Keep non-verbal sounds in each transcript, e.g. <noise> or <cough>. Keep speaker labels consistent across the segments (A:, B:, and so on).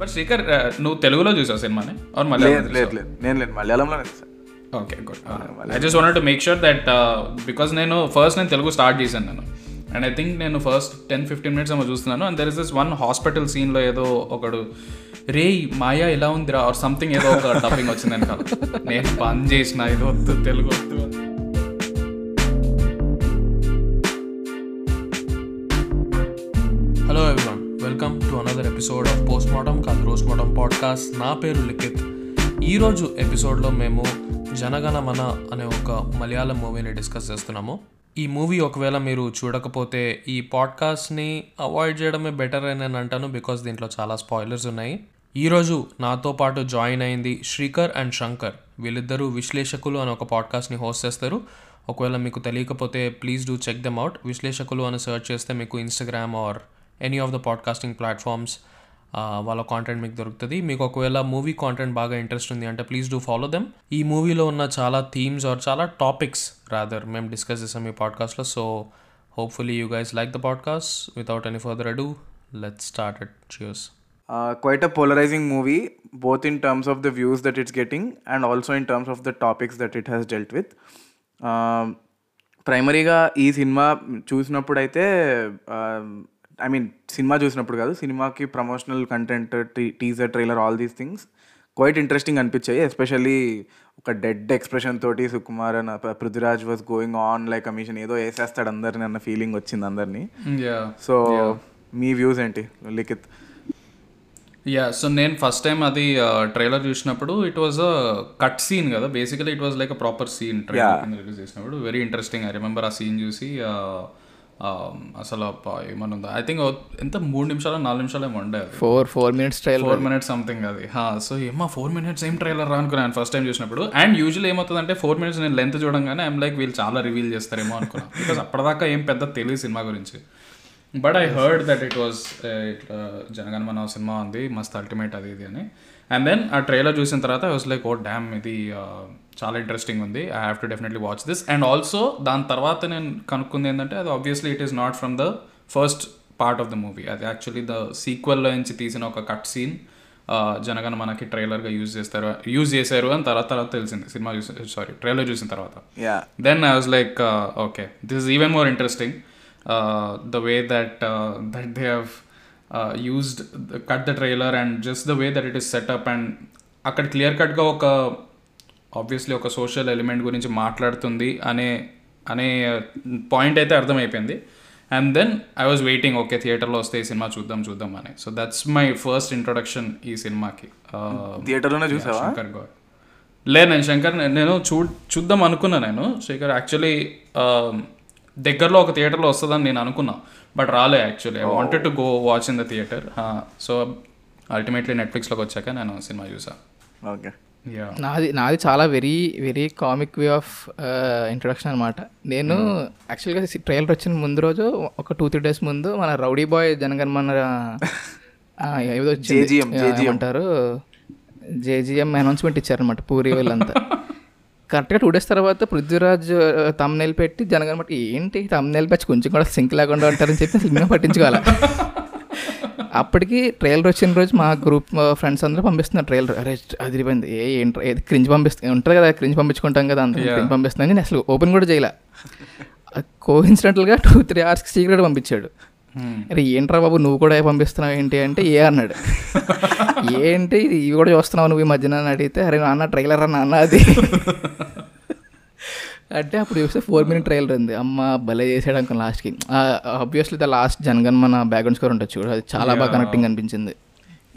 A: But Srikar uh, నువ్వు తెలుగులో చూసావు సినిమాని
B: ఆర్ లేదు లేదు నేను లేదు మలయాళంలో
A: okay good I just want to make sure that because నేను ఫస్ట్ నేను తెలుగు స్టార్ట్ చేశాను నేను అండ్ ఐ థింక్ నేను ఫస్ట్ టెన్ ఫిఫ్టీన్ మినిట్స్ ఏమో చూస్తున్నాను and there is this one hospital సీన్లో ఏదో ఒకడు రే మాయా ఇలా ఉందిరా ఆర్ సంథింగ్ ఏదో ఒక టాపింగ్ వచ్చింది వెనకాల నేను బంద్ చేసిన ఇది వద్దు తెలుగు వద్దు పాడ్కాస్ట్ నా పేరు లిఖిత్ ఈరోజు ఎపిసోడ్లో మేము జనగణమన అనే ఒక మలయాళం మూవీని డిస్కస్ చేస్తున్నాము ఈ మూవీ ఒకవేళ మీరు చూడకపోతే ఈ పాడ్కాస్ట్ని అవాయిడ్ చేయడమే బెటర్ అని నేను అంటాను బికాస్ దీంట్లో చాలా స్పాయిలర్స్ ఉన్నాయి ఈరోజు నాతో పాటు జాయిన్ అయింది శ్రీకర్ అండ్ శంకర్ వీళ్ళిద్దరూ విశ్లేషకులు అని ఒక పాడ్కాస్ట్ని హోస్ట్ చేస్తారు ఒకవేళ మీకు తెలియకపోతే please do check them out విశ్లేషకులు అని సెర్చ్ చేస్తే మీకు Instagram or any of the podcasting platforms వాళ్ళ కాంటెంట్ మీకు దొరుకుతుంది మీకు ఒకవేళ మూవీ కాంటెంట్ బాగా ఇంట్రెస్ట్ ఉంది అంటే ప్లీజ్ డూ ఫాలో దెమ్ ఈ మూవీలో ఉన్న చాలా థీమ్స్ ఆర్ చాలా టాపిక్స్ రాదర్ మేము డిస్కస్ చేసాం ఈ పాడ్కాస్ట్లో so hopefully you guys like the podcast without any further ado let start at choose
C: quite a polarising movie both in terms of the views that it's getting and also in terms of the topics that it has dealt with ప్రైమరీగా ఈ సినిమా చూసినప్పుడైతే I mean సినిమా చూసినప్పుడు కాదు సినిమాకి promotional content teaser trailer all these things quite interesting అనిపించాయి especially ఒక డెడ్ ఎక్స్ప్రెషన్ తోటి సుకుమార్ అన్న Prithviraj was going on like commission ఏదో వేసేస్తాడు అందరిని అన్న ఫీలింగ్ వచ్చింది
A: అందరినీ
C: సో మీ వ్యూస్ ఏంటి లిఖిత్
A: యా సో నేను ఫస్ట్ టైం అది ట్రైలర్ చూసినప్పుడు it was a cut scene కదా basically it was like a proper scene
C: trailer release
A: చేసినప్పుడు వెరీ ఇంట్రెస్టింగ్ ఐ రిమెంబర్ ఆ సీన్ చూసి Um, అసలు ఏమన్నా ఐ థింక్ ఎంత మూడు
D: నిమిషాలు
A: నాలుగు నిమిషాలు ఏమో ఉండే four
D: four minutes trailer
A: four minutes something అది సో ఏమో ఫోర్ మినిట్స్ ఏం ట్రైలర్ రా అనుకున్నాను ఫస్ట్ టైం చూసినప్పుడు అండ్ ఏమవుతుంది ఏమవుతుందంటే ఫోర్ మినిట్స్ నేను లెంత్ చూడంగానే ఐమ్ లైక్ వీళ్ళు చాలా రివీల్ చేస్తారేమో అనుకున్నాను బికాస్ <laughs> అప్పటిదాకా ఏం పెద్ద తెలియదు సినిమా గురించి but I heard that it was Jana Gana Mana సినిమా ఉంది మస్త్ అల్టిమేట్ అది ఇది అని అండ్ దెన్ ఆ ట్రైలర్ చూసిన తర్వాత వాస్ లైక్ ఓ డ్యామ్ ఇది uh, చాలా ఇంట్రెస్టింగ్ ఉంది I have to definitely watch this and also దాని తర్వాత నేను కనుక్కుంది ఏంటంటే అది obviously it is not from the first part of the movie అది యాక్చువల్లీ ద సీక్వెల్లో నుంచి తీసిన ఒక కట్ సీన్ జనగన్ మనకి ట్రైలర్గా యూజ్ చేస్తారు యూజ్ చేశారు అని తర్వాత తర్వాత తెలిసింది సినిమా చూసి సారీ ట్రైలర్
C: చూసిన తర్వాత
A: then I was like okay this even more interesting the way that that they have used cut the trailer and just the way that it is setup and అక్కడ clear కట్గా ఒక obviously ఒక social element గురించి మాట్లాడుతుంది అనే అనే point అయితే అర్థమైపోయింది and then I was waiting okay థియేటర్లో వస్తే ఈ సినిమా చూద్దాం చూద్దాం అని so that's my first introduction
C: ఈ
A: సినిమాకి
C: uh, థియేటర్లోనే చూసావా
A: శంకర్
C: గౌడ్
A: లేదు నేను శంకర్ నేను చూ చూద్దాం అనుకున్నా నేను శంకర్ యాక్చువల్లీ um, దగ్గరలో ఒక థియేటర్లో వస్తుందని నేను అనుకున్నా బట్ రాలే actually I wanted to go watch in the theatre so ultimately నెట్ఫ్లిక్స్లోకి వచ్చాక నేను
C: సినిమా
A: చూసా ఓకే
D: నాది నాది చాలా very very comic way of introduction uh, అనమాట నేను యాక్చువల్గా hmm. ట్రైలర్ వచ్చిన ముందు రోజు ఒక టూ త్రీ డేస్ ముందు మన రౌడీ బాయ్ జనగన్ మన
A: ఏదో అంటారు
D: జేజీఎం అనౌన్స్మెంట్ ఇచ్చారనమాట పూరి వీళ్ళంతా <laughs> కరెక్ట్గా టూ డేస్ తర్వాత పృథ్వీరాజ్ తమ్నెల్ పెట్టి జనగణ బట్టి ఏంటి తమ్నెల్ పెట్టి కొంచెం కూడా సింక్ లేకుండా ఉంటారని చెప్పి సినిమా పట్టించుకోవాలి అప్పటికి ట్రైలర్ వచ్చిన రోజు మా గ్రూప్ ఫ్రెండ్స్ అందరూ పంపిస్తున్నారు ట్రైలర్ అరే అదిరిపోయింది ఏ ఏంట్రా ఏది క్రింజ్ పంపిస్తుంది ఉంటుంది కదా క్రింజ్ పంపించుకుంటాం కదా అందరూ క్రింజ్ పంపిస్తున్నాను నేను అసలు ఓపెన్ కూడా చేయలే కోఇన్సిడెంటల్గా టూ త్రీ అవర్స్కి సీక్రెట్ పంపించాడు Hmm. అరే ఏంట్రా బాబు నువ్వు కూడా పంపిస్తున్నావు ఏంటి అంటే ఏ అన్నాడు ఏంటి ఇవి కూడా చూస్తున్నావు నువ్వు ఈ మధ్యన అడిగితే అరే నాన్న ట్రైలర్ అన్న అది అంటే అప్పుడు చూస్తే ఫోర్ మినిట్ ట్రైలర్ ఉంది అమ్మ భలే చేసాడు అనుకున్న లాస్ట్కి obviously the last Jana Gana Mana background score ఉండొచ్చు అది చాలా బాగా కనెక్టింగ్ అనిపించింది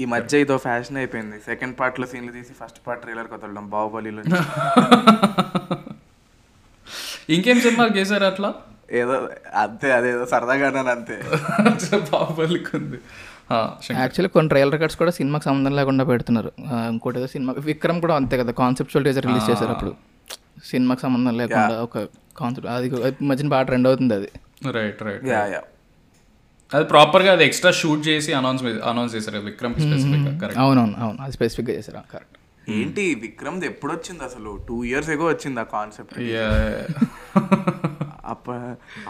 C: ఈ మధ్య ఇదో ఫ్యాషన్ అయిపోయింది సెకండ్ పార్ట్లో సీన్లు తీసి ఫస్ట్ పార్ట్ ట్రైలర్కి వదలడం బాహుబలిలో <laughs> ఇంకేం
A: సినిమాలు చేశారు అట్లా ఏదో
C: అంతే అదేదో సరదాగా అన్నాను అంతే బాబుకుంది
D: యాక్చువల్లీ కొన్ని ట్రైలర్ రికార్డ్స్ కూడా సినిమాకి సంబంధం లేకుండా పెడుతున్నారు ఇంకోటి ఏదో సినిమా విక్రమ్ కూడా అంతే కదా కాన్సెప్చువల్ టీజర్ రిలీజ్ చేశారు అప్పుడు సినిమాకి సంబంధం లేకుండా ఒక
A: కాన్సెప్ట్ అది మధ్యన బాగా
C: రెండు అవుతుంది అది రైట్ రైట్ అది ప్రాపర్గా అది
A: ఎక్స్ట్రా షూట్ చేసి అనౌన్స్ అనౌన్స్ చేశారు విక్రమ్ అవునవును అవును అది స్పెసిఫిక్గా
D: చేశారు కరెక్ట్ hmm. ఏంటి
C: విక్రమ్ ఎప్పుడు వచ్చింది అసలు టూ ఇయర్స్ ఎగో వచ్చింది ఆ కాన్సెప్ట్
A: <laughs>
C: అప్ప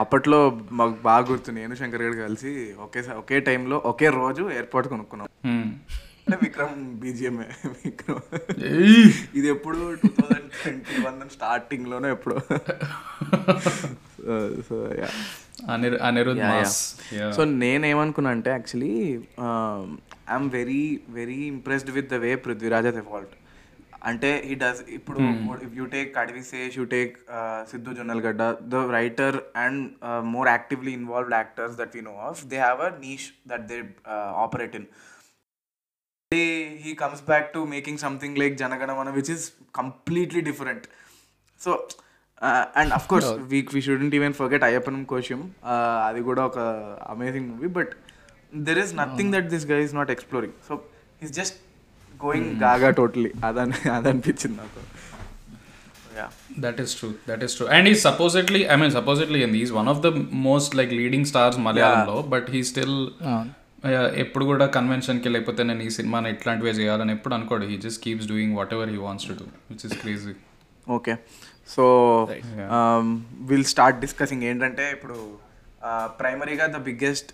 C: అప్పట్లో మాకు బాగా గుర్తు నేను శంకర్ గారు కలిసి ఒకేసారి ఒకే టైంలో ఒకే రోజు ఎయిర్పోర్ట్ కొనుక్కున్నాం అంటే విక్రమ్ బీజిఎంఏ విక్రమ్ ఇది ఎప్పుడు టూ థౌజండ్ ట్వంటీ వన్ లోనే ఎప్పుడు <laughs> సో సో నేనేమనుకున్నా అంటే actually I'm very very impressed with the way Prithviraj at evolved అంటే హీ డస్ ఇప్పుడు ఇఫ్ యూ టేక్ అడవి కడివిసేష్ you take Siddhu Jonnalagadda the writer and more actively involved actors that we know of they have a niche that they operate in he comes back to making something like Jana Gana Mana which is completely different so and of course week we shouldn't even forget Ayyappanum Koshiyum అది కూడా ఒక amazing movie but there is nothing that this guy is not exploring so is just going gaga totally అదని
A: అదనిపించింది నాకు that is true that is true and ఈ supposedly I mean supposedly in is one of the most like leading stars మలయాళంలో but he still ఎప్పుడు కూడా కన్వెన్షన్కి లేకపోతే నేను ఈ సినిమాని ఎట్లాంటివే చేయాలని ఎప్పుడు అనుకోడు he just keeps doing whatever he wants to do which is crazy
C: okay so will start discussing ఏంటంటే ఇప్పుడు ప్రైమరీగా the biggest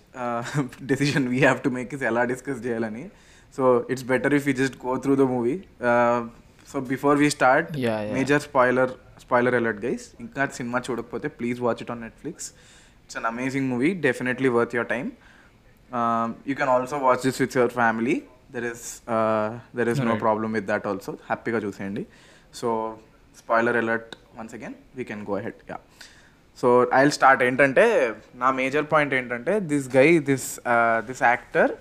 C: decision we have to make is ఎలా డిస్కస్ చేయాలని so it's better if we just go through the movie uh, so before we start major spoiler spoiler alert guys ఇంకా సినిమా చూడకపోతే please watch it on netflix it's an amazing movie definitely worth your time um, you can also watch this with your family there is uh, there is no problem with that also happy ga chusandi so spoiler alert once again we can go ahead yeah I'll start. ఏంటంటే Now major point. ఏంటంటే This guy. This this uh, actor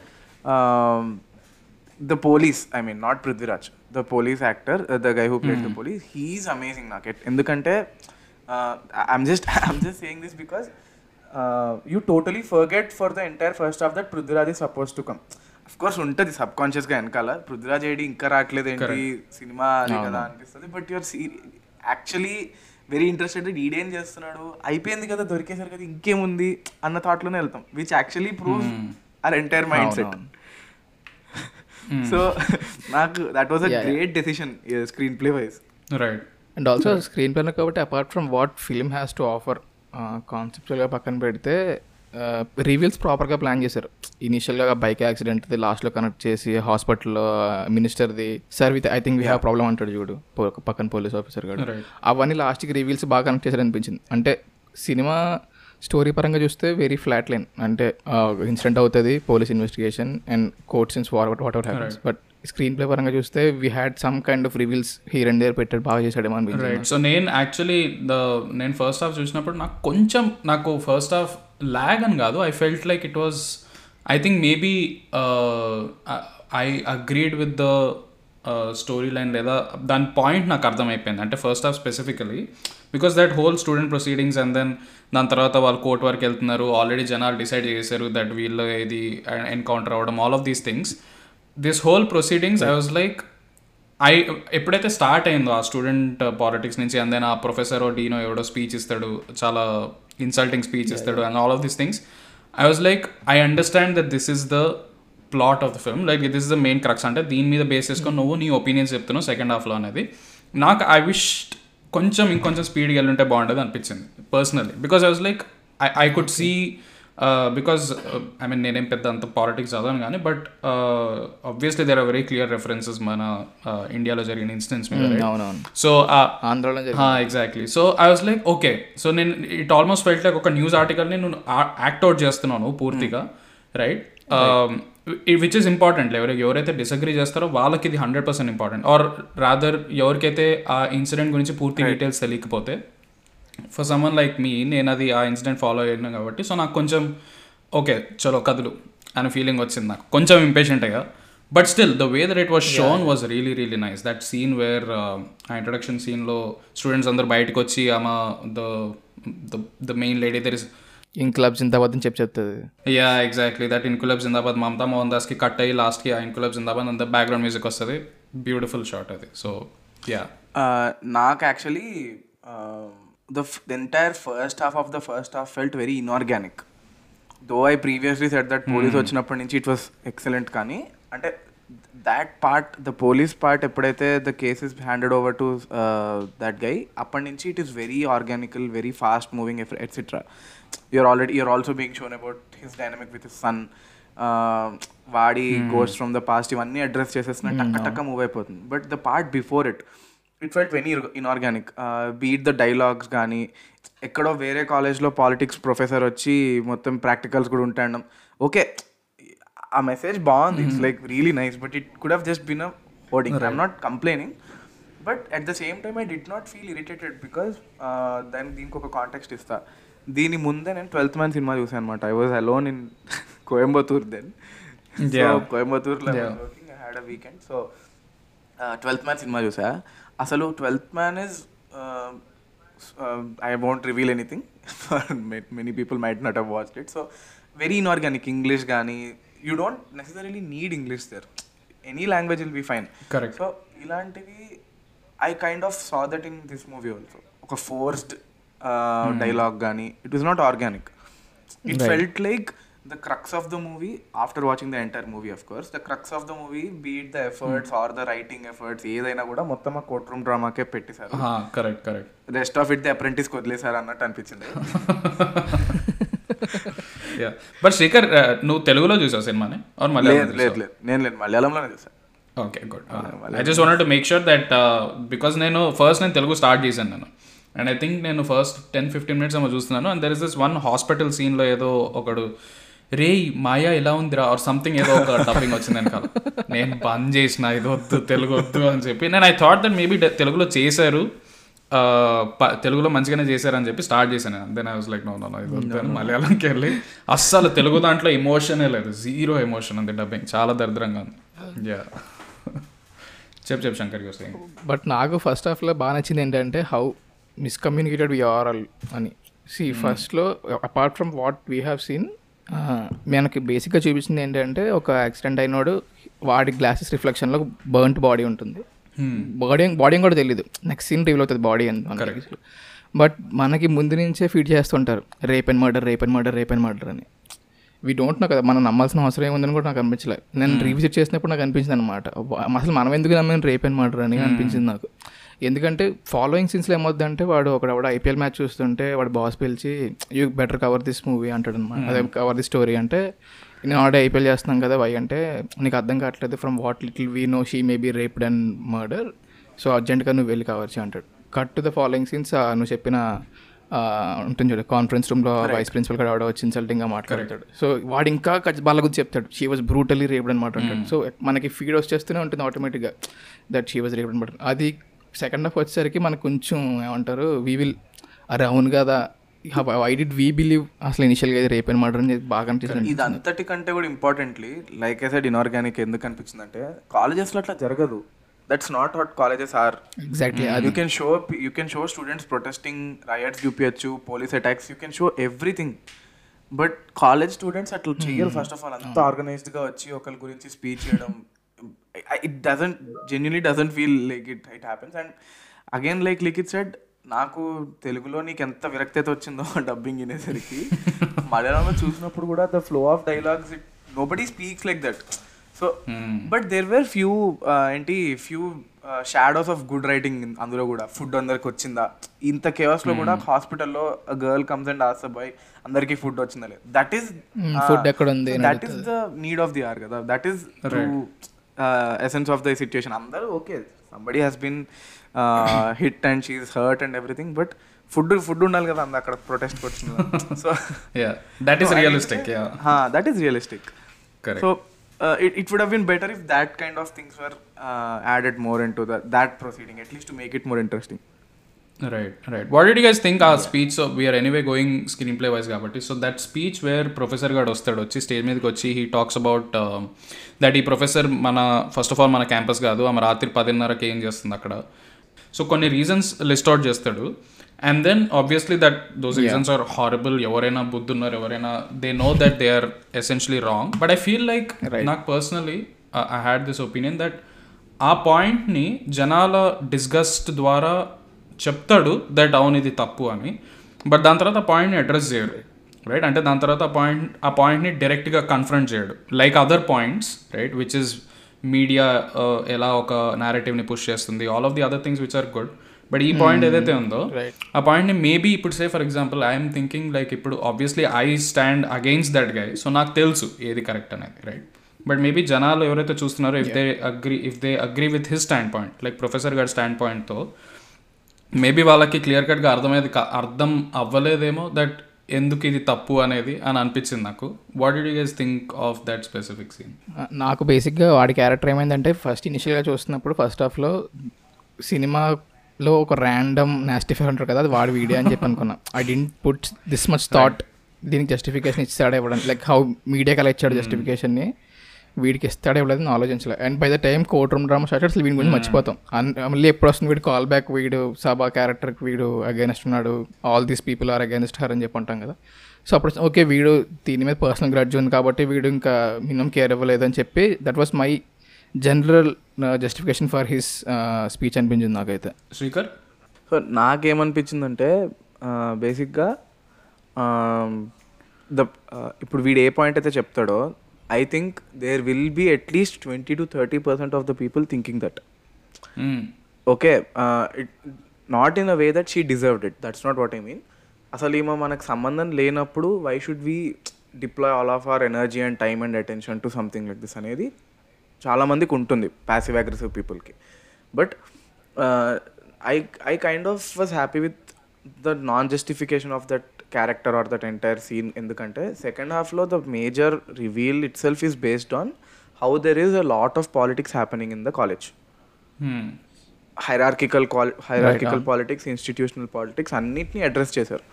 C: the police I mean not Prithviraj the police actor the guy who played the police he is amazing నాకు at ఎందుకంటే I'm just I'm just saying this because you totally forget for the entire first half that Prithviraj is suppose to come of course ఉంటుంది సబ్ కాన్షియస్గా వెనకాల Prithviraj ID ఇంకా రావట్లేదు ఏంటి cinema అనే కదా అనిపిస్తుంది but your see actually very interested ఈడేం చేస్తున్నాడు అయిపోయింది కదా దొరికేసరికి కదా ఇంకేముంది అన్న థాట్లోనే వెళ్తాం which actually prove our entire mindset so hmm. <laughs> నాకు that was a great decision screenplay wise right
A: and
D: also
C: screenplay
D: కాబట్టి apart from what film has to offer కాన్సెప్చువల్గా పక్కన పెడితే రివీల్స్ ప్రాపర్గా ప్లాన్ చేశారు ఇనిషియల్గా bike యాక్సిడెంట్ది లాస్ట్లో connect చేసి హాస్పిటల్లో మినిస్టర్ది sir with I think we have problem అంటాడు చూడు పక్కన పోలీస్ ఆఫీసర్ గారు అవన్నీ లాస్ట్కి రివీల్స్ బాగా కనెక్ట్ చేశారు అనిపించింది అంటే సినిమా స్టోరీ పరంగా చూస్తే వెరీ ఫ్లాట్ లైన్ అంటే ఇన్సిడెంట్ అవుతుంది పోలీస్ ఇన్వెస్టిగేషన్ అండ్ కోర్ట్స్ ఇన్స్ what whatever happens but screenplay పరంగా చూస్తే we had some kind of reveals here and there పెట్టాడు బాగా
A: చేశాడేమో రైట్ సో నేను యాక్చువల్లీ ద నేను ఫస్ట్ హాఫ్ చూసినప్పుడు నాకు కొంచెం నాకు ఫస్ట్ హాఫ్ ల్యాగ్ అని కాదు I felt like it was I think maybe I agreed with the storyline లేదా దాని పాయింట్ నాకు అర్థమైపోయింది అంటే first half specifically because that whole student proceedings and then దాని తర్వాత వాళ్ళు కోర్ట్ వరకు వెళ్తున్నారు ఆల్రెడీ జనాలు డిసైడ్ చేశారు దట్ వీళ్ళు ఏది ఎన్కౌంటర్ అవ్వడం all of these things this whole proceedings I was like I ఎప్పుడైతే స్టార్ట్ అయిందో ఆ స్టూడెంట్ పాలిటిక్స్ uh, నుంచి అండ్ దెన్ ఆ ప్రొఫెసర్ డీనో ఎవడో స్పీచ్ ఇస్తాడు చాలా ఇన్సల్టింగ్ స్పీచ్ ఇస్తాడు and all of these things I was like I understand that this is the plot of the film like this is the main crux అంటే దీని మీద బేస్ చేసుకొని నువ్వు నీ ఒపీనియన్స్ చెప్తున్నావు సెకండ్ హాఫ్లో అనేది నాకు ఐ విష్ కొంచెం ఇంకొంచెం స్పీడ్గా వెళ్ళుంటే బాగుంటుంది అనిపించింది personally because I was like I could see because I mean నేనేం పెద్ద అంత పాలిటిక్స్ చదవను కానీ but obviously there are very clear references మన ఇండియాలో uh, జరిగిన ఇన్సిడెంట్స్ మీద సో ఆంధ్రలో exactly so I was like okay so నేను ఇట్ ఆల్మోస్ట్ ఫెల్ట్ లైక్ ఒక న్యూస్ ఆర్టికల్ని నేను యాక్ట్ అవుట్ చేస్తున్నాను పూర్తిగా right hmm. um, which is important ఎవరికి ఎవరైతే డిసగ్రీ చేస్తారో వాళ్ళకి ఇది hundred percent important or rather ఎవరికైతే ఆ ఇన్సిడెంట్ గురించి పూర్తి డీటెయిల్స్ తెలియకపోతే ఫర్ సమ్మన్ లైక్ మీ నేను అది ఆ ఇన్సిడెంట్ ఫాలో అయ్యాను కాబట్టి సో నాకు కొంచెం ఓకే చలో కదులు అనే ఫీలింగ్ వచ్చింది నాకు కొంచెం ఇంపేషెంట్గా but still the way that it was shown was really really nice that scene where ఆ ఇంట్రడక్షన్ సీన్లో స్టూడెంట్స్ అందరు బయటకు వచ్చి ఆమె the the main lady
D: there is ఇన్కులాబ్ జిందాబాద్ అని చెప్పి
A: చెప్తుంది యా ఎగ్జాక్ట్లీ దట్ ఇన్కులాబ్ జిందాబాద్ మమతా మోహన్ దాస్కి కట్ అయ్యి లాస్ట్కి ఆ ఇన్కులాబ్ జిందాబాద్ అంత బ్యాక్గ్రౌండ్ మ్యూజిక్ వస్తుంది బ్యూటిఫుల్ షాట్ అది సో యా
C: uh, నాకు actually the entire first half of the first half felt very inorganic though I previously set that police వచ్చినప్పటి నుంచి ఇట్ వాస్ ఎక్సలెంట్ కానీ అంటే that part the police part ఎప్పుడైతే the cases handed over to that guy అప్పటి నుంచి it is very organical very fast moving etcetera you're already you're also being shown about his dynamic with his son వాడి goes from the past ఇవన్నీ address చేసేసిన టక్క టక్క move అయిపోతుంది but the part before it it felt very inorganic beat the dialogues కానీ ఎక్కడో వేరే కాలేజ్లో పాలిటిక్స్ ప్రొఫెసర్ వచ్చి మొత్తం ప్రాక్టికల్స్ కూడా ఉంటాడు ఓకే ఆ మెసేజ్ బాగుంది it's like really nice but it could have just been a hoarding I'm not complaining but at the same time I did not feel irritated because దానికి దీనికి ఒక context ఇస్తాను దీని ముందే నేను ట్వెల్త్ మ్యాన్ సినిమా చూసాను అనమాట I was alone in Coimbatore then Coimbatore had a weekend so twelfth man సినిమా చూసా అసలు twelfth man is I want reveal anything many people might not have watched it so very inorganic English కానీ you don't necessary need English there any language will be fine
A: correct
C: so ఇలాంటివి I kind of saw that in this movie also ఒక forced dialogue కానీ it is not organic it felt like the crux of the movie after watching the entire movie of course the crux of the movie beat the efforts or the writing efforts ఏదైనా కూడా మొత్తం ఆ courtroom డ్రామాకే పెట్టేశారు
A: correct correct
C: rest of it the apprentice వదిలేశారు అన్నట్టు అనిపించింది
A: but <laughs> Shekhar uh,
B: నువ్వు
A: తెలుగులో చూసావు సినిమాని
B: ఆర్ మలయాళం లేదు లేదు నేను లేదు మలయాళంలోనే చూసాను
A: okay good I just want to make sure that because నేను ఫస్ట్ నేను తెలుగు స్టార్ట్ చేశాను నేను అండ్ ఐ థింక్ నేను ఫస్ట్ టెన్ ఫిఫ్టీన్ మినిట్స్ ఏమో చూస్తున్నాను and there is this one hospital సీన్లో ఏదో ఒకడు రే మాయా ఎలా ఉందిరా ఆర్ సంథింగ్ ఏదో ఒక డబ్బింగ్ వచ్చింది వెనకాల నేను బంద్ చేసిన ఇది వద్దు తెలుగు వద్దు అని చెప్పి నేను ఐ థాట్ దట్ మేబీ తెలుగులో చేశారు తెలుగులో మంచిగానే చేశారని చెప్పి స్టార్ట్ చేశాను then I was like no no ఇది వద్దు మలయాళంకి వెళ్ళి అస్సలు తెలుగు దాంట్లో ఎమోషనే లేదు జీరో ఎమోషన్ ఉంది డబ్బింగ్ చాలా దరిద్రంగా ఉంది యా చెప్ చెప్ శంకర్ గారు
D: బట్ నాకు ఫస్ట్ హాఫ్లో బాగా నచ్చింది ఏంటంటే హౌ మిస్కమ్యూనికేటెడ్ ఆర్ ఆల్ అని సి ఫస్ట్లో apart from what we have seen మనకి బేసిక్గా చూపించింది ఏంటంటే ఒక యాక్సిడెంట్ అయినోడు వాడి గ్లాసెస్ రిఫ్లెక్షన్లో బర్న్డ్ బాడీ ఉంటుంది బాడీ hmm. బాడీ కూడా తెలియదు నెక్స్ట్ సీన్ రివీల్ అవుతుంది బాడీ అని బట్ మనకి ముందు నుంచే ఫీడ్ చేస్తుంటారు rape and murder rape and murder rape and murder అని వీ డోంట్ నో కదా మనం నమ్మాల్సిన అవసరం ఏముందని కూడా నాకు అనిపించలేదు నేను రీవిజిట్ hmm. చేసినప్పుడు నాకు అనిపించింది అనమాట అసలు మనం ఎందుకు నమ్మాను రేప్ అండ్ మర్డర్ అని hmm. అనిపించింది నాకు ఎందుకంటే ఫాలోయింగ్ సీన్స్లో అంటే వాడు ఒక ఐపీఎల్ మ్యాచ్ చూస్తుంటే వాడు బాస్ పిలిచి you better cover this movie అంటాడు అనమాట అదే కవర్ ది స్టోరీ అంటే నేను ఆడే ఐపీఎల్ చేస్తున్నాం కదా వై అంటే నీకు అర్థం కావట్లేదు from what little we know she maybe raped and murder so అర్జెంట్గా నువ్వు వెళ్ళి కవర్ చేయి అంటాడు cut to the following scenes నువ్వు చెప్పిన ఉంటుంది చూడు కాన్ఫరెన్స్ రూమ్లో వైస్ ప్రిన్సిపల్ కూడా ఆడవచ్చు వచ్చి ఇన్సల్టింగ్గా మాట్లాడతాడు సో వాడు ఇంకా వాళ్ళ గురించి చెప్తాడు షీ వాజ్ బ్రూటలీ రేప్డ్ అనమాట అంటాడు సో hmm. మనకి ఫీడ్ వచ్చేస్తూనే ఉంటుంది ఆటోమేటిక్గా దట్ షీ వాజ్ రేప్డ్ అనమాట అది సెకండ్ హాఫ్ వచ్చేసరికి మనకు కొంచెం ఏమంటారు వీ విల్ అరే అవును కదా ఐ డిడ్ వీ బిలీవ్ అసలు ఇనిషియల్గా అయితే రేపు అనమాట అని బాగా
C: అనిపిస్తుంది ఇది అంతటికంటే కూడా importantly like a side inorganic ఎందుకు అనిపించింది అంటే కాలేజెస్లో అట్లా జరగదు that's not what colleges are
A: exactly
C: you can show you can show students protesting riots చూపించచ్చు police attacks you can show everything but college students అట్లా hmm. చెయ్యరు ఫస్ట్ ఆఫ్ ఆల్ అంతా ఆర్గనైజ్డ్గా వచ్చి ఒకరి గురించి స్పీచ్ చేయడం it doesn't genuinely doesn't feel like it it happens and again like like it said నాకు తెలుగులో నీకు ఎంత విరక్తి అయితే వచ్చిందో డబ్బింగ్ <laughs> వినేసరికి <laughs> మలయాళంలో చూసినప్పుడు కూడా the flow of dialogues it nobody speaks like that so but there were few ఏంటి few shadows of good writing అందులో కూడా ఫుడ్ అందరికి వచ్చిందా ఇంత లో కూడా హాస్పిటల్లో girl comes and as boy అందరికి ఫుడ్ వచ్చిందా లేదు that is that is the need of the hour కదా that is uh, essence of the situation. Andar okay, somebody has been uh, hit and she is hurt and everything, but food food ఉండాలి
A: కదా అంద అక్కడ
C: protest కొట్టిన so that is realistic that is realistic so it would been better if that kind of things were added more in to that proceeding at least to make it more interesting
A: right right what do guys think ఆ speech so we are anyway going screenplay wise కాబట్టి so that speech where professor గారు వస్తాడు వచ్చి stage మీదకి వచ్చి he talks about that ఈ professor మన first of all మన క్యాంపస్ కాదు ఆమె రాత్రి పదిన్నరకి ఏం చేస్తుంది అక్కడ సో కొన్ని రీజన్స్ లిస్ట్ అవుట్ చేస్తాడు and then obviously that those reasons are horrible ఎవరైనా బుద్ధున్నారు ఎవరైనా they know that they are essentially wrong but I feel like నాకు personally I had this opinion that ఆ పాయింట్ని జనాల డిస్గస్ట్ ద్వారా చెప్తాడు దట్ అవును ఇది తప్పు అని బట్ దాని తర్వాత ఆ పాయింట్ని అడ్రస్ చేయడు రైట్ అంటే దాని తర్వాత ఆ పాయింట్ ఆ పాయింట్ని డైరెక్ట్గా కన్ఫ్రంట్ చేయడు like other points right which is media ఎలా ఒక నేరేటివ్ని పుష్ చేస్తుంది all of the other things which are good but ఈ పాయింట్ hmm. ఏదైతే ఉందో ఆ పాయింట్ని మేబీ ఇప్పుడు say for example I'm thinking like ఇప్పుడు obviously I stand against that guy so నాకు తెలుసు ఏది కరెక్ట్ అనేది రైట్ బట్ మేబీ జనాలు ఎవరైతే చూస్తున్నారో if they agree if they agree with his stand point like professor గారి స్టాండ్ పాయింట్తో మేబీ వాళ్ళకి క్లియర్ కట్గా అర్థమయ్యేది అర్థం అవ్వలేదేమో దట్ ఎందుకు ఇది తప్పు అనేది అని అనిపించింది నాకు what you guess think of that specific scene నాకు
D: బేసిక్గా వాడి క్యారెక్టర్ ఏమైందంటే ఫస్ట్ ఇనిషియల్గా చూస్తున్నప్పుడు ఫస్ట్ హాఫ్లో సినిమాలో ఒక ర్యాండమ్ నాస్టిఫై ఉంటారు కదా అది వాడి వీడియో అని చెప్పి అనుకున్నా I didn't put this much thought దీనికి జస్టిఫికేషన్ ఇచ్చాడు ఇవ్వడం లైక్ హౌ మీడియా కలెక్ట్ ఇచ్చాడు జస్టిఫికేషన్ని వీడికి ఇస్తాడే అని ఆలోచించలే and by the time court room drama start అసలు వీడి గురించి hmm. మర్చిపోతాం uh, మళ్ళీ ఎప్పుడు వస్తుంది వీడు కాల్ బ్యాక్ వీడు సభా క్యారెక్టర్కి వీడు అగైనెస్ట్ ఉన్నాడు all these people are against her అని చెప్పి ఉంటాం కదా సో అప్పుడు ఓకే వీడు దీని మీద పర్సనల్ గ్రడ్జ్ ఉంది కాబట్టి వీడు ఇంకా మినిమం కేర్ ఇవ్వలేదు అని చెప్పి that was my general justification for his speech అనిపించింది
A: నాకైతే
C: శ్రీకర్ సో నాకేమనిపించిందంటే బేసిక్గా uh, ద um, uh, ఇప్పుడు వీడు ఏ పాయింట్ అయితే చెప్తాడో I think there will be at least twenty to thirty percent of the people thinking that okay it not in a way that she deserved it that's not what I mean అసలు ఏమో మనకు సంబంధం లేనప్పుడు why should we deploy all of our energy and time and attention to something like this అనేది చాలామందికి ఉంటుంది passive aggressive పీపుల్కి but I I kind of was happy with the non justification of that character or that entire scene ఎందుకంటే second హాఫ్లో the major reveal itself is based on how there is a lot of politics happening in the college hierarchical call hierarchical politics institutional politics అన్నిటిని address చేశారు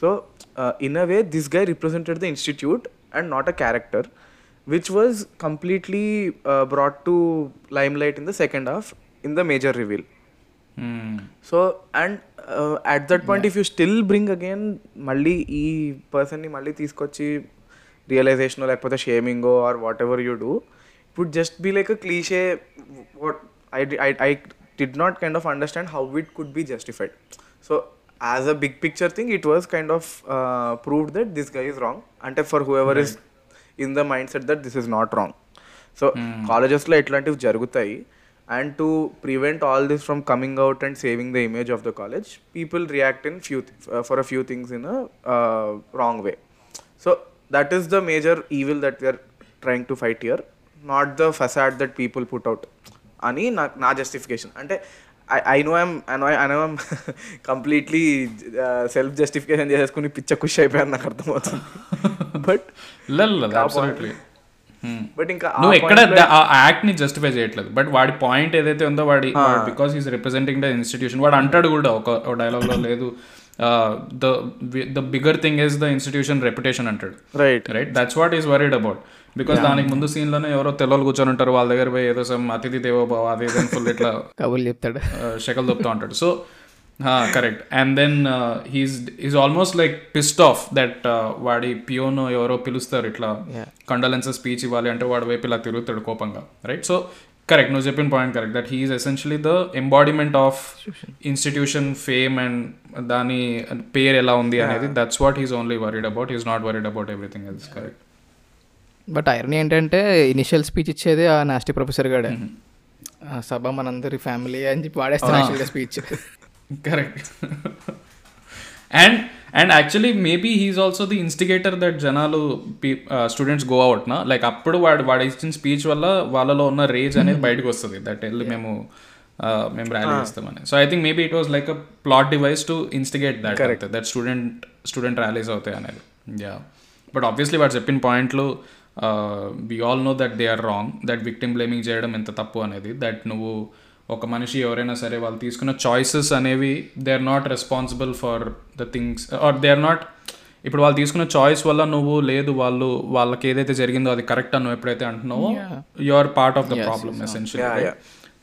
C: so in a way this guy represented the institute and not a character which was completely brought to limelight in the second half in the major reveal so and at that point if you still bring again మళ్ళీ ఈ పర్సన్ని మళ్ళీ తీసుకొచ్చి realisation లేకపోతే షేమింగో or whatever you do ఇప్పుడు just be like a cliché what I I did not kind of understand how it could be justified so as a big picture thing it was kind of proved that this guy is wrong అంటే for whoever is in the mindset that this is not wrong so కాలేజెస్లో ఇట్లాంటివి జరుగుతాయి and to prevent all this from coming out and saving the image of the college people react in few uh, for a few things in a uh, wrong way so that is the major evil that we are trying to fight here not the facade that people put out అని justification I know i'm <laughs> completely no I'm అనో I'm completely self justification చేసేసుకుని పిచ్చ ఖుషి అయిపోయాను నాకు అర్థమవుతుంది
A: but but hmm. ఇంకా నువ్వు ఎక్కడ యాక్ట్ ని జస్టిఫై చేయట్లేదు బట్ వాడి పాయింట్ ఏదైతే ఉందో వాడి because is representing the institution వాడు అంటాడు కూడా ఒక డైలాగ్ లో లేదు the the bigger thing is the institution reputation అంటాడు
C: right
A: right that's what is worried about because దానికి ముందు సీన్ లోనే ఎవరో తెల్లలు కూర్చొని ఉంటారు వాళ్ళ దగ్గర పోయి ఏదో సమ్ అతిథి దేవోభావ అదే ఫుల్ ఇట్లా కబుర్లు చెప్తాడు షకల్ చెప్తా ఉంటాడు so correct and then he's is almost like pissed off that వాడి పియోనో ఎవరో పిలుస్తారు ఇట్లా కండలెన్స్ స్పీచ్ ఇవ్వాలి అంటే వాడి వైపు ఇలా తిరుగుతాడు కోపంగా రైట్ సో కరెక్ట్ నువ్వు చెప్పిన point correct that he's essentially the embodiment of institution fame and దాని పేరు ఎలా ఉంది అనేది that's what he's only worried about he's not worried about everything else correct
D: but irony ఏంటంటే ఇనిషియల్ స్పీచ్ ఇచ్చేది ఆ నాస్టి ప్రొఫెసర్ గాడే mm-hmm. సభ మనందరి family అని చెప్పి వాడేస్తాను speech ah.
A: <laughs> Correct and and actually maybe he's also the instigator that జనాలు students go out నా like అప్పుడు వాడు వాడు ఇచ్చిన స్పీచ్ వల్ల వాళ్ళలో ఉన్న రేజ్ అనేది mm-hmm. బయటకు వస్తుంది దట్ వెళ్ళి మేము uh, మేము ర్యాలీ ah. చేస్తామని so I think maybe it was like a plot device to instigate that that student student rallies అవుతాయి అనేది యా బట్ ఆబ్వియస్లీ వాడు చెప్పిన పాయింట్లు we all know that they are wrong that victim blaming చేయడం ఎంత తప్పు అనేది దట్ నువ్వు ఒక మనిషి ఎవరైనా సరే వాళ్ళు తీసుకున్న చాయిసెస్ అనేవి they are not responsible for the things are they are not ఇప్పుడు వాళ్ళు తీసుకున్న చాయిస్ వల్ల నువ్వు లేదు వాళ్ళు వాళ్ళకి ఏదైతే జరిగిందో అది కరెక్ట్ అని ఎప్పుడైతే అంటున్నావు you are part of the problem essential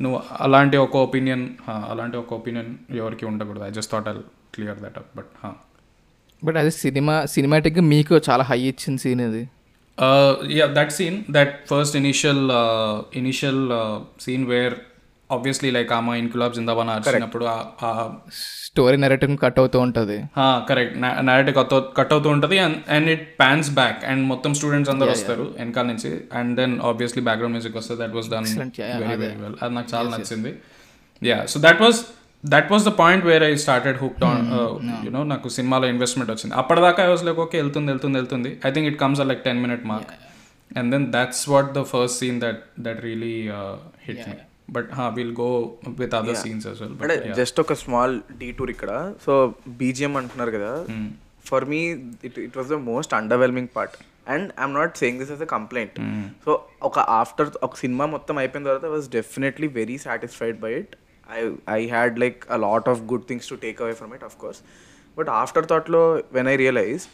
A: నువ్వు అలాంటి ఒక ఒపీనియన్ అలాంటి ఒక ఒపీనియన్ ఎవరికి ఉండకూడదు I just thought I clear that up
D: but but అది సినిమా
A: సినిమాటిక్గా మీకు చాలా హై ఇచ్చిన సీన్ ఇది yeah that scene that first initial initial scene where obviously like ఆమె ఇన్కులాబ్ జిందాబాన్
D: వచ్చినప్పుడు స్టోరీ నెరేటివ్ కట్ అవుతూ ఉంటుంది
A: కరెక్ట్ నెరేటివ్ కట్ అవుతూ ఉంటుంది and it pans back and మొత్తం స్టూడెంట్స్ అందరూ వస్తారు వెనకాల నుంచి and then obviously background music వస్తుంది that was done very very well అది నాకు చాలా నచ్చింది yeah so that was that was the point where I started hook on you know నాకు సినిమాలో ఇన్వెస్ట్మెంట్ వచ్చింది అప్పటిదాకా ఐ వాస్ లైక్ ఓకే వెళ్తుంది వెళ్తుంది వెళ్తుంది I think it comes like ten minute mark and then that's what the first scene that that really hit me but హా will go with other scenes as well
C: but just ఒక small detour ఇక్కడ so BGM అంటున్నారు కదా for me it it was the most underwhelming part and I'm not saying this as a complaint so ఒక after ఒక cinema మొత్తం అయిపోయిన తర్వాత was definitely very satisfied by it I I had like a lot of good things to take away from it of course but after థాట్లో when I realise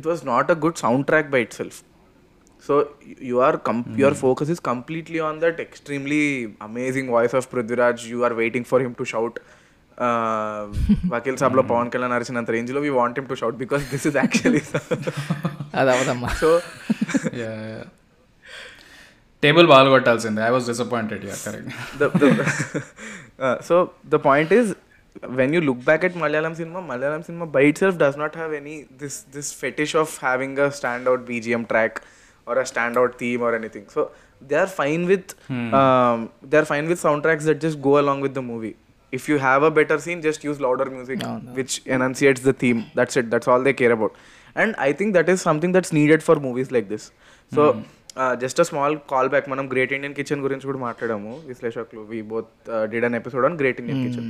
C: it was not a good sound track by itself so you are come your focus is completely on that extremely amazing voice of Prithviraj you are waiting for him to shout వకీల్ సాబ్లో పవన్ కళ్యాణ్ అరిచినంత రేంజ్లో we want him to shout because this is actually
D: అదమ్మా so
A: table ball కొట్టాల్సిందే I was disappointed
C: so the point is when you look back at Malayalam cinema Malayalam cinema itself does not have any this this fetish of having a standout BGM track or a standout theme or anything. So they are fine with hmm. um, they are fine with soundtracks that just go along with the movie. If you have a better scene, just use louder music, no, no. which enunciates the theme. That's it. That's all they care about. And I think that is something that's needed for movies like this. So. Hmm. Just a small call back మనం great Indian kitchen గురించి కూడా we both we both did an episode on great Indian kitchen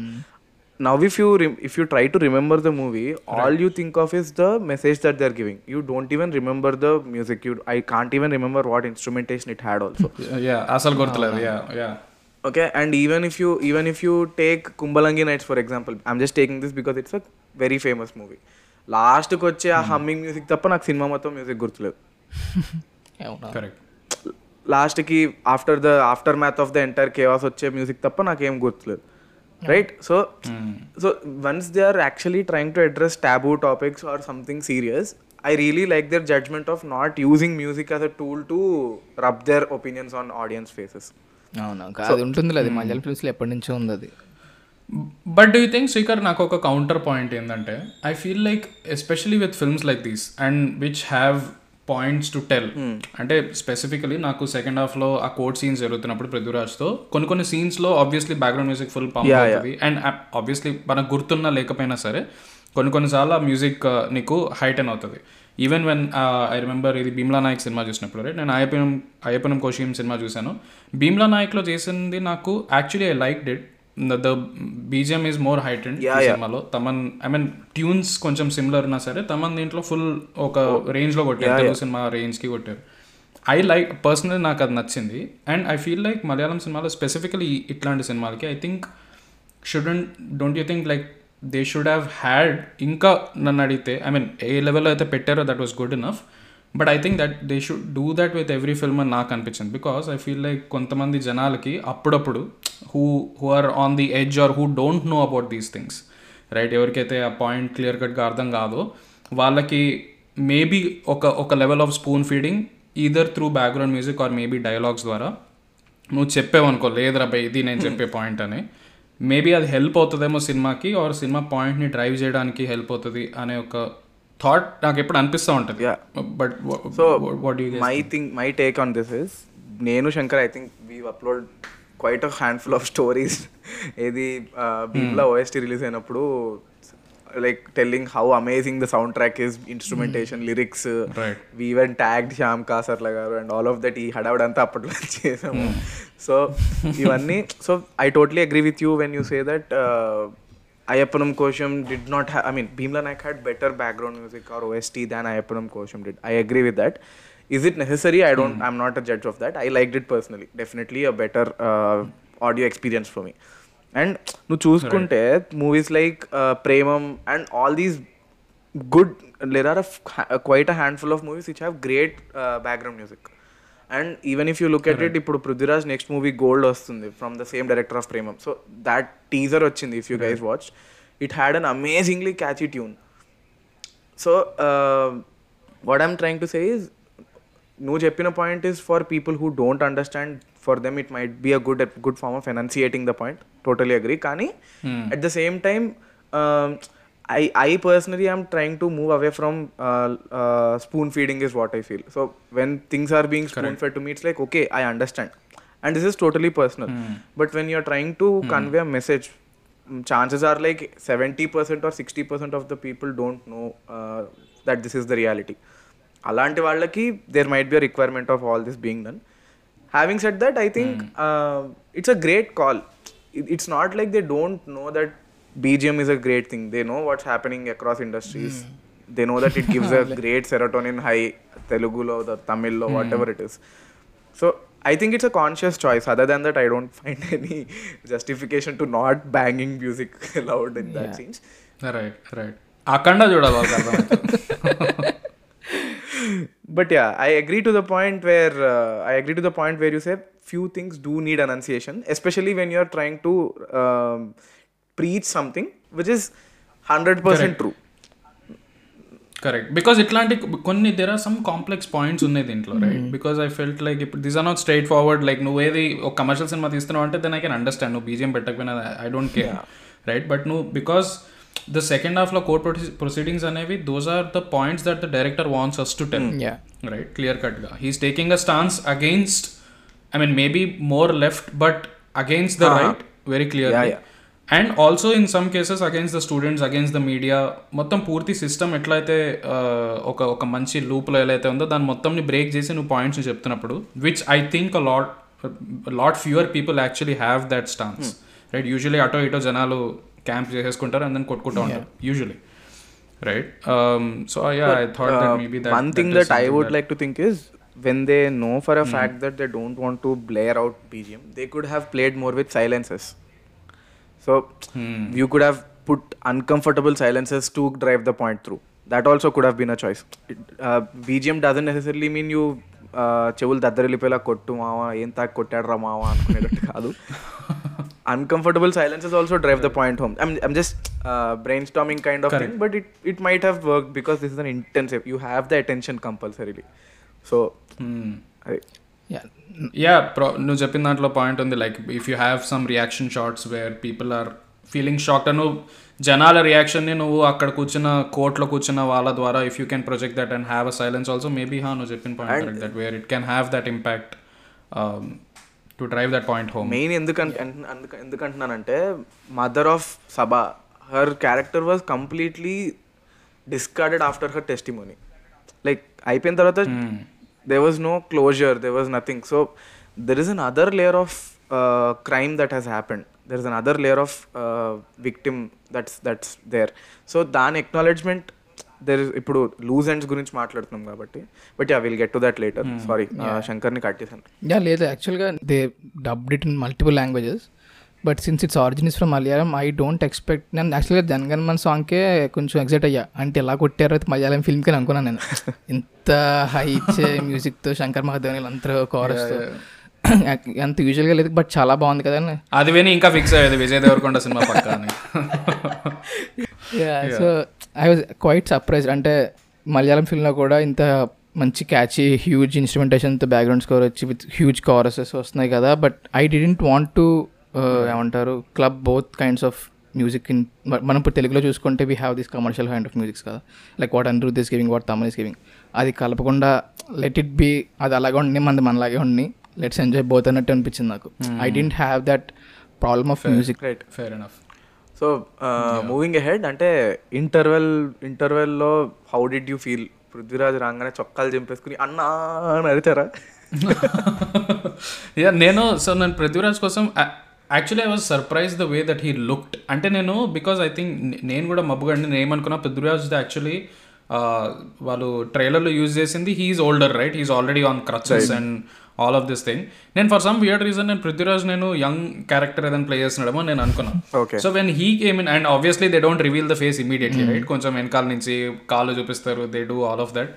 C: now if you re- if you try to remember the movie right. all you think of is the message that they're giving you don't even remember the music you i can't even remember what instrumentation it had also
A: yeah asal gortaledu yeah
C: yeah
A: okay
C: and even if you even if you take Kumbalangi nights for example I'm just taking this because it's a very famous movie లాస్ట్కి వచ్చే ఆ humming music తప్ప నాకు cinema మొత్తం music
A: గుర్తులేదు
C: correct లాస్ట్కి after the aftermath of the entire chaos వచ్చే music తప్ప నాకేం గుర్తులేదు right so so once they are actually trying to address taboo topics or something serious I really like their judgement of not using music as a tool to rub their opinions on audience faces
D: అది ఉంటుంది hmm.
A: ఉంది అది but do you think Srikar నాకు ఒక counter point ఏంటంటే I feel like especially with films like these and which have points to tell అంటే specifically నాకు second half లో ఆ కోర్ట్ సీన్స్ జరుగుతున్నప్పుడు పృథ్వరాజ్ తో కొన్ని కొన్ని సీన్స్ లో obviously background music full pump అవుతుంది అండ్ ఆబ్వియస్లీ uh, మనకు గుర్తున్నా లేకపోయినా సరే కొన్ని కొన్నిసార్లు ఆ మ్యూజిక్ uh, నీకు హైటెన్ అవుతుంది ఈవెన్ వెన్ ఐ రిమెంబర్ ఇది భీమ్లా నాయక్ సినిమా చూసినప్పుడు రైట్ నేను అయ్యపనం అయ్యపనం కోశీం సినిమా చూశాను భీమ్లా నాయక్లో చేసింది నాకు actually I like డిట్ the BGM is more height and సినిమాలో తమన్ ఐ మీన్ ట్యూన్స్ కొంచెం సిమిలర్ ఉన్నా సరే తమన్ దీంట్లో ఫుల్ ఒక రేంజ్ లో కొట్టారు తెలుగు సినిమా రేంజ్ కి కొట్టారు ఐ లైక్ పర్సనల్ నాకు అది నచ్చింది and I feel like Malayalam సినిమాలో స్పెసిఫికలీ ఇట్లాంటి సినిమాలకి I think shouldn't don't you think like they should have had ఇంకా నన్ను అడిగితే ఐ మీన్ ఏ లెవెల్లో అయితే పెట్టారో that was good enough but I think that they should do that with every film అని నాకు అనిపించింది బికాస్ ఐ ఫీల్ లైక్ కొంతమంది జనాలకి అప్పుడప్పుడు who who are on the edge or who don't know about these things right ఎవరికైతే ఆ point clear కట్గా అర్థం కాదో వాళ్ళకి మేబీ ఒక ఒక level of spoon feeding either through background music or maybe dialogues ద్వారా నువ్వు చెప్పేవనుకో లేదురా బై ఇది నేను చెప్పే పాయింట్ అని మేబీ అది హెల్ప్ అవుతుందేమో సినిమాకి ఆర్ సినిమా పాయింట్ని డ్రైవ్ చేయడానికి హెల్ప్ అవుతుంది అనే ఒక థాట్ నాకు ఎప్పుడు అనిపిస్తూ ఉంటుంది but so what you
C: my
A: thing
C: my take on this is నేను Shankar I think we upload quite handful of stories ఏది భీమ్లా ఓఎస్టీ రిలీజ్ అయినప్పుడు like telling how amazing the sound track is instrumentation lyrics we even tagged Shyam Kasarla garu and all of that ఈ హడావిడంతా అప్పట్లో <laughs> చేసాము so hmm. ఇవన్నీ so I totally agree with you when you say that Ayapanam Kosham did not have, I mean, Bhimla Naik had better background music or OST than Ayapanam Kosham did. I agree with that. Is it necessary? I don't, mm. I'm not a judge of that. I liked it personally. Definitely a better uh, audio experience for me. And నువ్వు చూసుకుంటే movies like Premam and all these good లేర్ are quite a handful of movies which have great background music and even if you look at it ఇప్పుడు Prithviraj next movie gold వస్తుంది from the same director of Premam so that teaser వచ్చింది if you guys watch it had an amazingly catchy tune so what I'm trying to say is నువ్వు చెప్పిన point is for people who don't understand for them it might be a good good form of enunciating the point totally agree కానీ at the same time I, I personally am trying to move away from uh, uh, spoon feeding is what I feel. So when things are being spoon fed to me, it's like okay, I understand, and this is totally personal. Mm. But when you're trying to mm. convey a message, mm, chances are like seventy percent or sixty percent of the people don't know uh, that this is the reality. there might be a requirement of all this being done. Having said that, I think hmm. uh, it's a great call. It's not like they don't know that. BGM is a great thing. They know what's happening across industries. Mm. They know that it gives a <laughs> great serotonin high, Telugu or the Tamil or mm. whatever it is. So I think it's a conscious choice. Other than that, I don't <laughs> find any justification to not banging music <laughs> loud in yeah. that scene. Right, right.
A: Akanda joda
C: But yeah, I agree to the point where uh, I agree to the point where you say few things do need annunciation, especially when you're trying to um, preach something which is 100% Correct. true
A: correct because ఇట్లాంటి కొన్ని there are some complex points ఉన్నాయి దీంట్లో right because I felt like ఇప్పుడు this are not straight forward like నువ్వు ఏది ఒక commercial cinema తీస్తున్నావు అంటే దెన్ ఐ కెన్ అండర్స్టాండ్ నువ్వు బీజియం పెట్టకపోయినా I don't care right but నువ్వు బికాస్ ద సెకండ్ హాఫ్లో కోర్ట్ ప్రొసీడింగ్స్ అనేవి those are the points that the director wants us to ten right clear కట్గా he's taking a stance against I mean maybe more left but against the right very clear and also in some cases against the students against the media మొత్తం పూర్తి system ఎట్లయితే uh, ఒక ఒక మంచి లూప్లో ఎలా అయితే ఉందో దాన్ని మొత్తంని బ్రేక్ చేసి నువ్వు పాయింట్స్ చెప్తున్నప్పుడు which I think lot lot fewer people actually have that stance right usually అటో ఇటో జనాలు క్యాంప్ చేసేసుకుంటారు అండ్ దాన్ని కొట్టుకుంటూ ఉంటారు usually
C: right
A: so I thought that one
C: thing that I would like to think is when they know for a mm. fact that they don't want to blare out BGM, they could have played more with So hmm. you could have put uncomfortable silences to drive the point through. That also could have been a choice. Uh, BGM doesn't necessarily mean you uh, చెవులు దద్దరిల్లిపోయేలా కొట్టు మావా ఏం తాకు కొట్టాడరా మావా అనుకునేటట్టు కాదు <laughs> uncomfortable silences also drive the point home. I'm, I'm just uh, brainstorming kind of thing, but it, it might have worked because this is an intensive. You have the attention compulsorily. So,
A: mm. yeah, yeah pro నువ్వు చెప్పిన దాంట్లో point ఉంది like if you have some reaction shorts where people are feeling shock నువ్వు జనాల రియాక్షన్ని నువ్వు అక్కడ కూర్చున్న కోర్ట్లో కూర్చున్న వాళ్ళ ద్వారా if you can project that and have a silence also maybe హా నువ్వు చెప్పిన point that where it can have that impact to drive that point home
C: main ఎందుకంటే ఎందుకంటున్నానంటే mother of Sabha her character was completely discarded after her testimony like అయిపోయిన తర్వాత hmm. there was no closure there was nothing so there is another layer of uh, crime that has happened there is another layer of uh, victim that's that's there so దాని acknowledgement there ఇప్పుడు loose ends గురించి మాట్లాడుతున్నాం కాబట్టి but yeah will get to that later sorry శంకర్ని cut చేశాను
D: yeah లేదు యాక్చువల్గా they dubbed it in multiple languages but since its origin is from Malayalam I don't expect నేను యాక్చువల్గా జనగణమన్ సాంగ్కే కొంచెం ఎగ్జైట్ అయ్యా అంటే ఎలా కొట్టారో మలయాళం ఫిల్మ్కి అని అనుకున్నాను నేను <laughs> ఇంత హై ఇచ్చే మ్యూజిక్తో శంకర్ మహాదేవన్ <coughs> అంత కోరస్ ఎంత యూజువల్గా లేదు బట్ చాలా బాగుంది కదా
A: అది విని ఇంకా ఫిక్స్ అయ్యేది Vijay Devarakonda cinema
D: so I was quite surprise అంటే మలయాళం ఫిల్మ్లో కూడా ఇంత మంచి క్యాచీ హ్యూజ్ ఇన్స్ట్రుమెంటేషన్తో బ్యాక్గ్రౌండ్ స్కోర్ వచ్చి విత్ హ్యూజ్ కోరసెస్ వస్తున్నాయి కదా but I didn't want to Uh, ఏమంటారు club both kinds of music in మనం ఇప్పుడు తెలుగులో చూసుకుంటే we have this commercial kind of musics కదా like what Anirudh this giving what Thaman is giving అది కలపకుండా లెట్ ఇట్ బీ అది అలాగే ఉండి మనది మనలాగే ఉండి లెట్స్ ఎంజాయ్ బోత్ అన్నట్టు అనిపించింది నాకు I didn't have that problem of music right
A: fair and
C: so moving head అంటే ఇంటర్వెల్ ఇంటర్వెల్లో how did you feel Prithviraj రాగానే చొక్కాలు చంపేసుకుని అన్నా అని
A: అడితారా <laughs> <laughs> నేను సో నేను పృథ్వీరాజ్ కోసం actually I was surprise the way that he looked అంటే నేను బికాజ్ ఐ థింక్ నేను కూడా మబ్బుగాడిని నేను ఏమనుకున్నా పృథ్వీరాజ్ యాక్చువల్లీ వాళ్ళు ట్రైలర్లో యూజ్ చేసింది he's older right he's already on crutches and all of this thing నేను ఫర్ సమ్ వియర్ రీజన్ నేను పృథ్వీరాజ్ నేను యంగ్ క్యారెక్టర్ ఏదైనా ప్లే చేస్తున్నాడేమో నేను అనుకున్నాను so when he came in and obviously they don't reveal the face immediately right కొంచెం వెనకాల నుంచి కాళ్ళు చూపిస్తారు they do all of that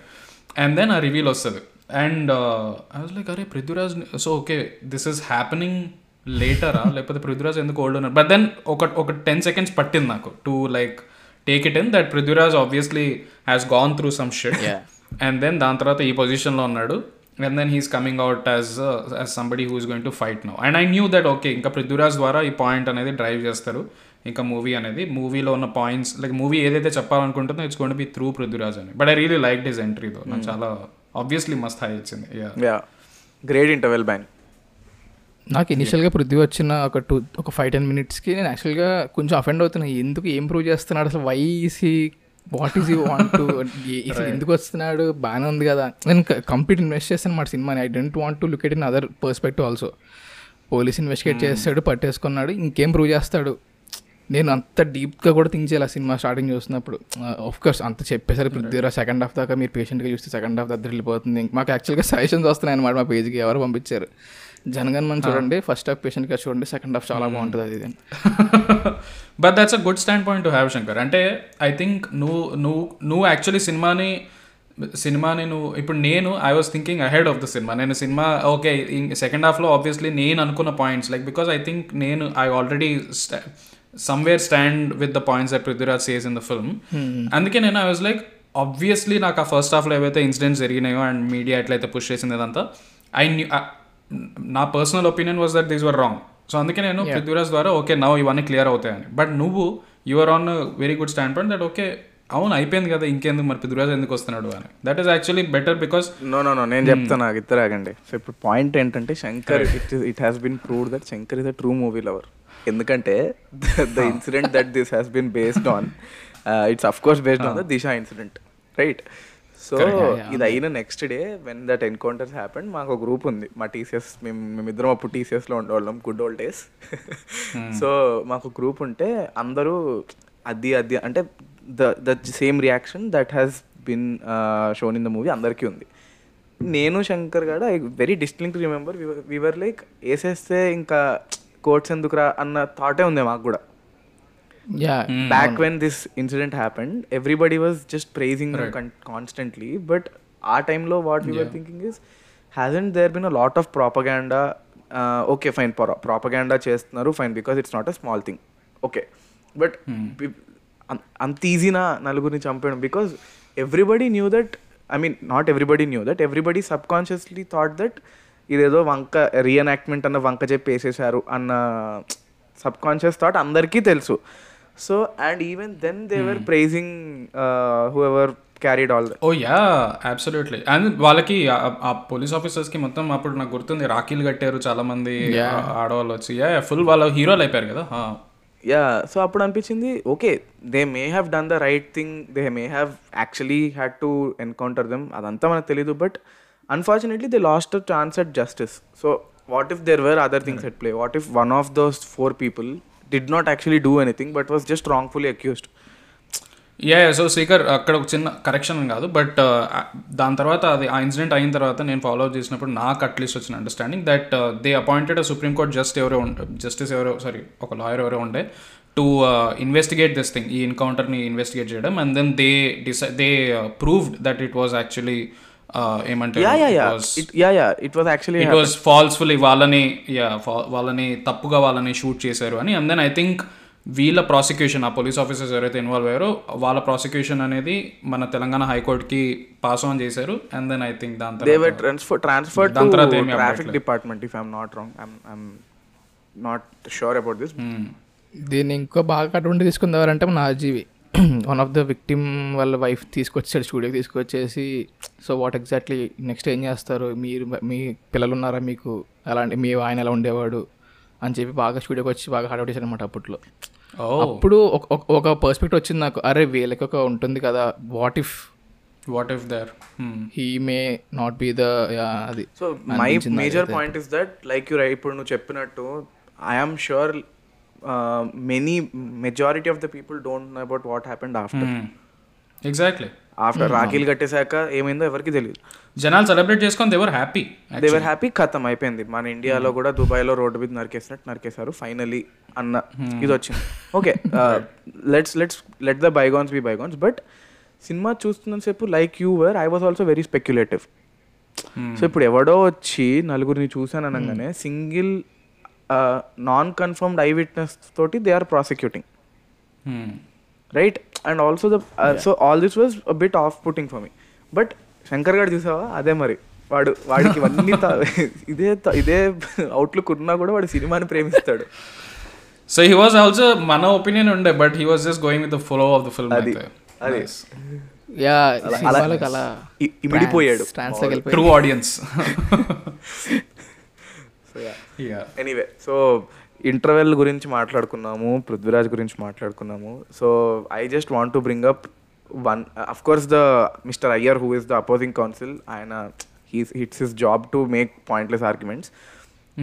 A: and then ఆ రివీల్ వస్తుంది అండ్ ఐ వాజ్ లైక్ అరే Prithviraj so okay this is happening లేటరా లేకపోతే పృథ్వీరాజ్ ఎందుకు ఓల్డ్ ఉన్నారు బట్ దెన్ ఒక ఒక టెన్ సెకండ్స్ పట్టింది నాకు to like take it in that Prithviraj obviously has gone through some shed and then దాని తర్వాత ఈ పొజిషన్లో ఉన్నాడు and then he's coming out as as somebody who is going to fight now and I knew that okay ఇంకా పృథ్వీరాజ్ ద్వారా ఈ point అనేది drive చేస్తారు ఇంకా మూవీ అనేది మూవీలో ఉన్న పాయింట్స్ లైక్ మూవీ ఏదైతే చెప్పాలనుకుంటుందో it's gonna be through Prithviraj అని but I really like this entry though నాకు hmm. చాలా ఆబ్వియస్లీ మస్త్ హై
C: వచ్చింది గ్రేట్ ఇంటర్వెల్ బ్యాంక్
D: నాకు ఇనిషియల్గా పృథ్వీ వచ్చిన ఒక టూ ఒక ఫైవ్ టెన్ మినిట్స్కి నేను యాక్చువల్గా కొంచెం అఫెండ్ అవుతున్నా ఎందుకు ఏం ప్రూవ్ చేస్తున్నాడు అసలు వైసీ what is you want to ఎందుకు వస్తున్నాడు బాగానే ఉంది కదా నేను కంప్లీట్ ఇన్వెస్ట్ చేస్తాను మాట సినిమాని I don't want to look at in other perspective also police investigate hmm. చేస్తాడు పట్టేసుకున్నాడు ఇంకేం ప్రూవ్ చేస్తాడు నేను అంత డీప్గా కూడా థింక్ చేయాలి ఆ సినిమా స్టార్టింగ్
A: చూసినప్పుడు కోర్స్ అంత చెప్పేసరికి పృథ్వీరా సెకండ్ హాఫ్ దాకా మీరు పేషెంట్గా చూస్తే సెకండ్ హాఫ్ దగ్గర వెళ్ళిపోతుంది మాకు యాక్చువల్గా సజెషన్స్ వస్తున్నాయి అనమాట మా పేజ్కి ఎవరు పంపించారు జనగన్ మనం చూడండి ఫస్ట్ హాఫ్ పేషెంట్ గా చూడండి సెకండ్ హాఫ్ చాలా బాగుంటుంది అది but that's a good stand point to have Shankar అంటే ఐ థింక్ నువ్వు నువ్వు నువ్వు యాక్చువల్లీ సినిమాని సినిమాని నువ్వు ఇప్పుడు నేను I was thinking ahead of the సినిమా నేను సినిమా ఓకే సెకండ్ హాఫ్లో ఆబ్వియస్లీ నేను అనుకున్న points like because I think నేను I already somewhere stand with the points that Prithviraj says in the film అందుకే నేను ఐ వాజ్ లైక్ ఆబ్వియస్లీ నాకు ఆ ఫస్ట్ హాఫ్లో ఏవైతే ఇన్సిడెంట్స్ జరిగినాయో అండ్ మీడియా ఎట్లయితే పుష్ చేసింది అదంతా ఐ న్యూ నా personal opinion was that these were wrong so అందుకే నేను పృథ్వీరాజ్ ద్వారా ఓకే నవ్వు ఇవన్నీ క్లియర్ అవుతాయని బట్ నువ్వు your on very good stand point that okay అవును అయిపోయింది కదా ఇంకెందుకు మరి పృథ్వీరాజ్ ఎందుకు వస్తున్నాడు అని that is actually better because no no no నేను hmm. చెప్తాను నాకు
C: ఆగండి సో ఇప్పుడు పాయింట్ ఏంటంటే Shankar it it has been proved that Shankar is a true movie lover ఎందుకంటే the incident that this has been based on it's of course based on the Disha incident right so ఇది అయిన next day when that encounters happen మాకు ఒక group ఉంది మా TCS మేము మేమిద్దరం అప్పుడు టీసీఎస్లో ఉండేవాళ్ళం గుడ్ ఓల్డ్ డేస్ సో మాకు గ్రూప్ ఉంటే అందరూ అది అది అంటే the the same reaction that has been shown in the movie అందరికీ ఉంది నేను శంకర్ గడ I very డిస్టింగ్ remember we were like వేసేస్తే ఇంకా కోట్స్ ఎందుకురా అన్న థాటే ఉంది మాకు కూడా back when this incident happen everybody was just praising constantly but ఆ టైంలో what you're thinking is hasn't there been a lot of propaganda okay fine propaganda చేస్తున్నారు fine because it's not a small thing okay but అంత ఈజీనా నలుగురిని చంపడం because everybody knew that I mean not everybody knew that everybody subconsciously thought that ఇదేదో వంక reenactment అన్న వంక చెప్పి వేసేసారు అన్న సబ్ కాన్షియస్ థాట్ అందరికీ తెలుసు so and even then they were praising whoever carried all
A: oh yeah absolutely and వాళ్ళకి ఆ పోలీస్ ఆఫీసర్స్కి మొత్తం అప్పుడు నాకు గుర్తుంది రాఖీలు కట్టారు
C: చాలామంది ఆడవాళ్ళు వచ్చి యా ఫుల్ వాళ్ళ హీరోలు అయిపోయారు కదా యా సో అప్పుడు అనిపించింది okay they may have done the right thing they may have actually had to encounter them అదంతా మనకు తెలియదు but unfortunately they lost chance at justice so what if there were other things at play what if one of those four people did not actually do anything but was just wrongfully accused
A: yeah so సీకర్ అక్కడ ఒక చిన్న correction కాదు but uh, దాని తర్వాత అది ఆ incident అయిన తర్వాత నేను ఫాలో చేసినప్పుడు నాకు అట్లీస్ట్ వచ్చిన understanding that they appointed supreme court just ఎవరో జస్టిస్ ఎవరో సారీ ఒక లాయర్ ఎవరో ఉండే టు ఇన్వెస్టిగేట్ దిస్ థింగ్ ఈ ఎన్కౌంటర్ని ఇన్వెస్టిగేట్ చేయడం and then they decide they proved that it was actually
C: ఏమంటే it was actually
A: it was falsefully వాళ్ళని యా వాళ్ళని తప్పుగా వాళ్ళని షూట్ చేశారు అని అండ్ దెన్ ఐ థింక్ వీళ్ళ ప్రాసిక్యూషన్ ఆ పోలీస్ ఆఫీసర్స్ ఎవరైతే ఇన్వాల్వ్ అయ్యారో వాళ్ళ ప్రాసిక్యూషన్ అనేది
C: మన తెలంగాణ హైకోర్టుకి పాస్ ఆన్ చేశారు అండ్ దెన్ ఐ థింక్ దాని తర్వాత ట్రాన్స్ఫర్ ట్రాన్స్ఫర్ దాని తర్వాత traffic department if I'm not wrong I'm not sure about this దీన్ని ఇంకో బాగా అటువంటి తీసుకుంది మన
D: RGV one of the victim వాళ్ళ వైఫ్ తీసుకొచ్చాడు స్టూడియోకి తీసుకొచ్చేసి సో వాట్ ఎగ్జాక్ట్లీ నెక్స్ట్ ఏం చేస్తారు మీరు మీ పిల్లలు ఉన్నారా మీకు అలాంటి మీ ఆయన ఎలా ఉండేవాడు అని చెప్పి బాగా స్టూడియోకి వచ్చి బాగా హార్డ్ అవుట్ అనమాట అప్పట్లో oh. అప్పుడు ఒక పర్స్పెక్టివ్ వచ్చింది
A: నాకు అరే వీళ్ళకి ఒక ఉంటుంది కదా what if what if there
D: he may not be the
C: అది so my major point is that like you ఇప్పుడు నువ్వు చెప్పినట్టు I am sure many majority of the people don't know about what happened after
A: exactly after రాఖీలు కట్టేశాక ఏమైందో ఎవరికి తెలియదు జనాలు సెలబ్రేట్
C: చేసుకొని దేవర్ హ్యాపీ దేవర్ హ్యాపీ ఖతం అయిపోయింది మన ఇండియాలో hmm. కూడా దుబాయ్లో రోడ్డు మీద నరికేసినట్టు నరికేశారు ఫైనలీ అన్న hmm. ఇది వచ్చింది okay let's let's let the bygones be bygones but cinema చూస్తున్న సేపు like you were I was also very speculative so ఇప్పుడు ఎవడో వచ్చి నలుగురిని చూశాను hmm. అనగానే single non confirmed eyewitness తోటి they are prosecuting right and also the so all this was bit of putting for me but Shankar garu చూసావా అదే మరి వాడు వాడికి ఇవన్నీ <laughs> ఇదే
A: ఇదే అవుట్లుక్ ఉన్నా కూడా వాడు సినిమాని ప్రేమిస్తాడు సో హీ వాజ్ ఆల్సో మన ఒపీనియన్ ఉండే but he was just going with the flow of the film అది అది యా అలా ఇమిడిపోయాడు true audience so
C: yeah anyway so interval గురించి మాట్లాడుకున్నాము పృథ్వీరాజ్ గురించి మాట్లాడుకున్నాము so I just want to bring up one of course the mister Iyer who is the opposing counsel ఆయన he's hits his job to make pointless arguments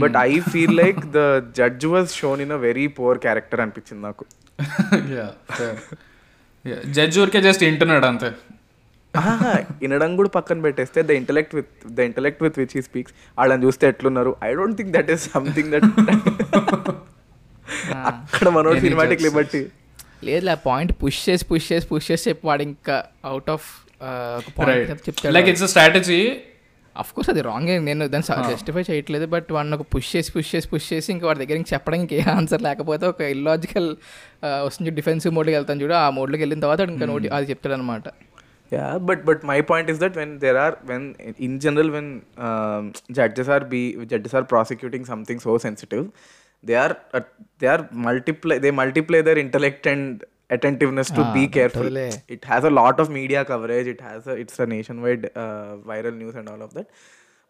C: but I feel like the judge was shown in a very poor character అనిపించింది
A: నాకు judge <laughs> ఊరికే just internet అంతే
C: వినడం కూడా పక్కన పెట్టేస్తే the intellect with the intellect with which ఈ speaks వాళ్ళని చూస్తే ఎట్లున్నారు I don't think that is something that అక్కడ మన సినిమాటిక్ లిబర్టీ లేదు ఆ పాయింట్ పుష్
D: చేసి పుష్ చేసి పుష్ చేసి
C: చెప్పాడు
D: వాడు ఇంకా out
A: of like it's strategy of course అది రాంగ్ నేను దాన్ని జస్టిఫై ah. చేయట్లేదు బట్ వాడిని ఒక పుష్ చేసి పుష్ చేసి పుష్ చేసి ఇంకా వాడి దగ్గర చెప్పడం చెప్పడానికి ఆన్సర్ లేకపోతే
C: ఒక ఇల్లాజికల్ వస్తుంది డిఫెన్సివ్ మోడ్కి వెళ్తాను చూడు ఆ మోడ్లోకి వెళ్ళిన తర్వాత ఇంకా hmm. నోటి అది చెప్తాడు అనమాట yeah but but my point is that when there are when in general when um, judges are be judges are prosecuting something so sensitive they are uh, they are multiply they multiply their intellect and attentiveness to ah, be careful totally. it has a lot of media coverage it has a, it's a nationwide uh, viral news and all of that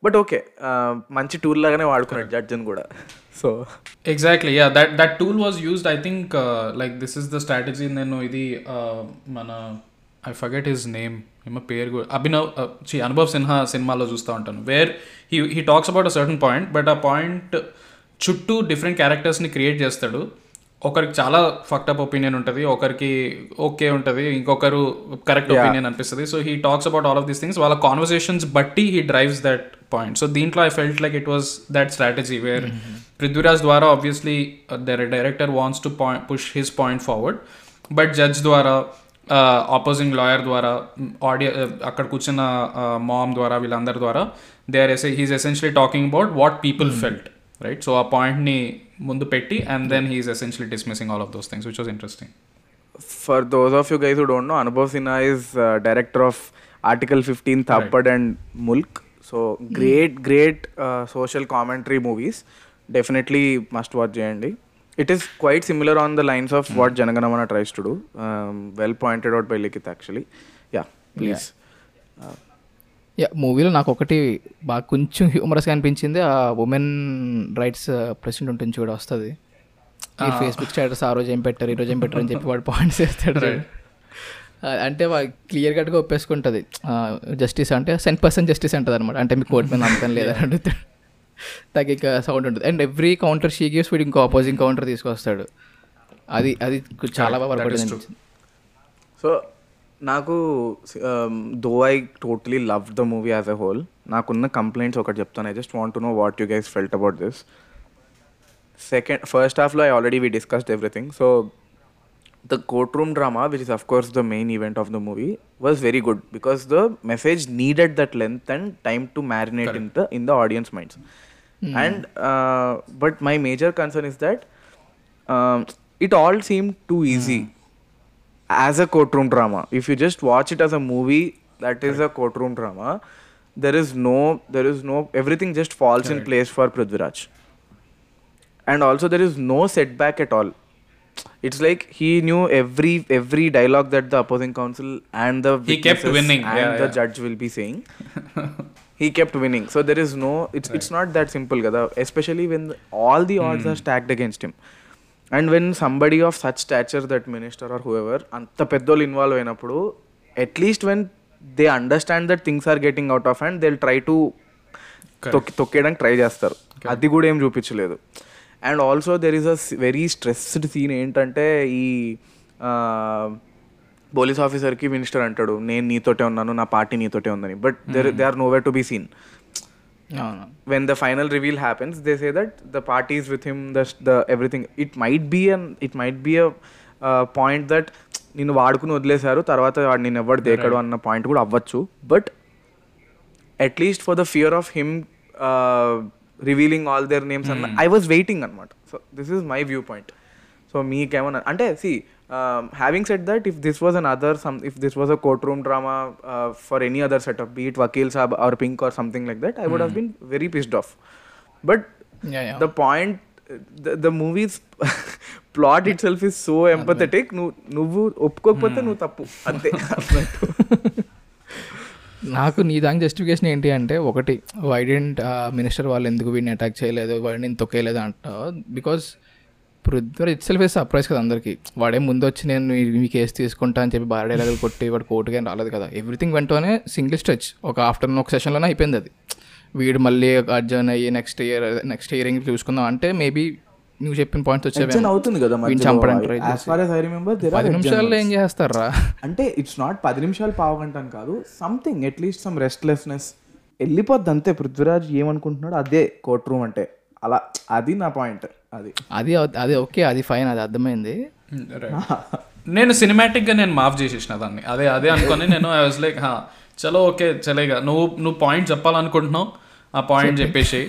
C: but okay uh, మంచి tool లాగానే
A: వాడుకున్నాడు జడ్జన్ కూడా so exactly yeah that that tool was used I think like this is the strategy నేను ఇది uh, మన I forget his name ఏమో పేరు కూడా అభినవ్ చి uh, అనుభవ్ సిన్హా సినిమాలో చూస్తూ ఉంటాను where he he talks about a certain point but ఆ పాయింట్ చుట్టూ డిఫరెంట్ క్యారెక్టర్స్ని క్రియేట్ చేస్తాడు ఒకరికి చాలా ఫక్టప్ ఒపీనియన్ ఉంటుంది ఒకరికి ఓకే ఉంటుంది ఇంకొకరు కరెక్ట్ ఒపీనియన్ అనిపిస్తుంది so he talks about all of these things వాళ్ళ కాన్వర్సేషన్స్ బట్టి he drives that point so దీంట్లో I felt like it was that strategy where Prithviraj ద్వారా obviously the director wants to point push his point forward but judge ద్వారా opposing lawyer ద్వారా audio అక్కడ కూర్చున్న mom ద్వారా వీళ్ళందరి ద్వారా they are yes he's essentially talking about what people felt right so ఆ పాయింట్ని ముందు పెట్టి and then he's essentially dismissing all of those things which was interesting
C: for those of you guys don't know Anubhav Sinha is director of article fifteen Thappad and Mulk so great great social commentary movies definitely must watch చేయండి it is quite similar on the lines of what Jana Gana Mana tries to do well pointed out by Likhith actually yeah please yeah మూవీలో నాకు ఒకటి బాగా కొంచెం హ్యూమరస్గా అనిపించింది ఆ women rights president
D: ఉంటుంది కూడా వస్తుంది ఫేస్బుక్ స్టేటస్ ఆ రోజు ఏం పెట్టారు ఈ రోజు ఏం పెట్టారు అని చెప్పి వాడు పాయింట్స్ వేస్తాడు అంటే క్లియర్ కట్గా ఒప్పేసుకుంటుంది జస్టిస్ అంటే సెన్ పర్సెంట్ జస్టిస్ అంటుంది అనమాట అంటే మీ కోర్టు మీద నమ్మకం లేదని అడుగుతాడు తగ్గ సౌండ్ ఉంటుంది and every counter she gives వీడు ఇంకో అపోజింగ్ కౌంటర్ తీసుకొస్తాడు
C: అది అది చాలా బాగా సో నాకు though I totally love the movie as a whole నాకున్న కంప్లైంట్స్ ఒకటి చెప్తాను I just want to know what you guys felt about this second first హాఫ్లో I already we discussed everything so the court room drama which is of course the main event of the movie was very good because the message needed that length and time to marinate in the in the audience minds Hmm. and uh, but my major concern is that um, it all seemed too easy hmm. as a courtroom drama if you just watch it as a movie that is right. a courtroom drama there is no there is no everything just falls right. in place for prithviraj and also there is no setback at all it's like he knew every every dialogue that the opposing counsel and the he kept winning and yeah, the yeah. judge will be saying <laughs> he kept winning so there is no it's it's not that simple కదా especially when all the odds are stacked against him and when somebody of such stature that minister or whoever అంత పెద్దోళ్ళు involve అయినప్పుడు at least when they understand that things are getting out of and they try to తొక్కి తొక్కేయడానికి try చేస్తారు అది కూడా ఏం చూపించలేదు and also there is a very stressed scene ఏంటంటే ఈ పోలీస్ ఆఫీసర్కి మినిస్టర్ అంటాడు నేను నీతోటే ఉన్నాను నా పార్టీ నీతోటే ఉందని but there they are no way to be seen when the final reveal happens they say that the parties with him the everything it might be an it might be a point that నిన్ను వాడుకుని వదిలేశారు తర్వాత వాడు నేను ఎవరు దేకడు అన్న point కూడా అవ్వచ్చు but at least for the fear of him revealing all their names అన్న ఐ వాజ్ వెయిటింగ్ అనమాట so this is my view point so మీకేమన్నా అంటే see having said that if this was an other some if this was a court room drama for any other off beat Vakeel Saab or Pink or something like that I would been very pissed off but the point the movies plot itself is so empathetic నువ్వు నువ్వు ఒప్పుకోకపోతే నువ్వు తప్పు అంతే నాకు నీ
D: దానికి justification ఏంటి అంటే ఒకటి వైడెంట్ మినిస్టర్ uh, వాళ్ళు ఎందుకు వీడిని అటాక్ చేయలేదు వాడిని తొక్కేయలేదు అంటావు బికాస్ పృథ్వీ ఇట్సెల్ఫ్ వేసి సర్ప్రైజ్ కదా అందరికి వాడే ముందు వచ్చి నేను మీ కేసు తీసుకుంటా అని చెప్పి బాగా డైలాగులు కొట్టి వాడు కానీ రాలేదు కదా ఎవ్రీథింగ్ వెంటనే సింగిల్ స్ట్రెచ్ ఒక ఆఫ్టర్నూన్ ఒక సెషన్లోనే అయిపోయింది అది వీడు మళ్ళీ అర్జన్ అయ్యి నెక్స్ట్ ఇయర్ నెక్స్ట్ ఇయరింగ్ చూసుకుందాం అంటే మేబీ నువ్వు చెప్పిన పాయింట్స్
C: వచ్చాయి అవుతుంది కదా పది నిమిషాల్లో ఏం చేస్తారా అంటే ఇట్స్ నాట్ పది నిమిషాలు అని కాదు సంథింగ్ అట్లీస్ట్ సమ్ రెస్ట్లెస్నెస్ వెళ్ళిపోద్ది అంతే పృథ్వీరాజ్ ఏమనుకుంటున్నాడు అదే కోర్ట్ రూమ్ అంటే అలా
D: అది నా పాయింట్ అది అది అది ఓకే అది ఫైన్ అది అర్థమైంది నేను
A: సినిమాటిక్గా నేను మాఫ్ చేసేసిన దాన్ని అదే అదే అనుకుని నేను ఐ వాజ్ లైక్ చలో ఓకే చలేగా నువ్వు నువ్వు పాయింట్ చెప్పాలనుకుంటున్నావు ఆ పాయింట్ చెప్పేసి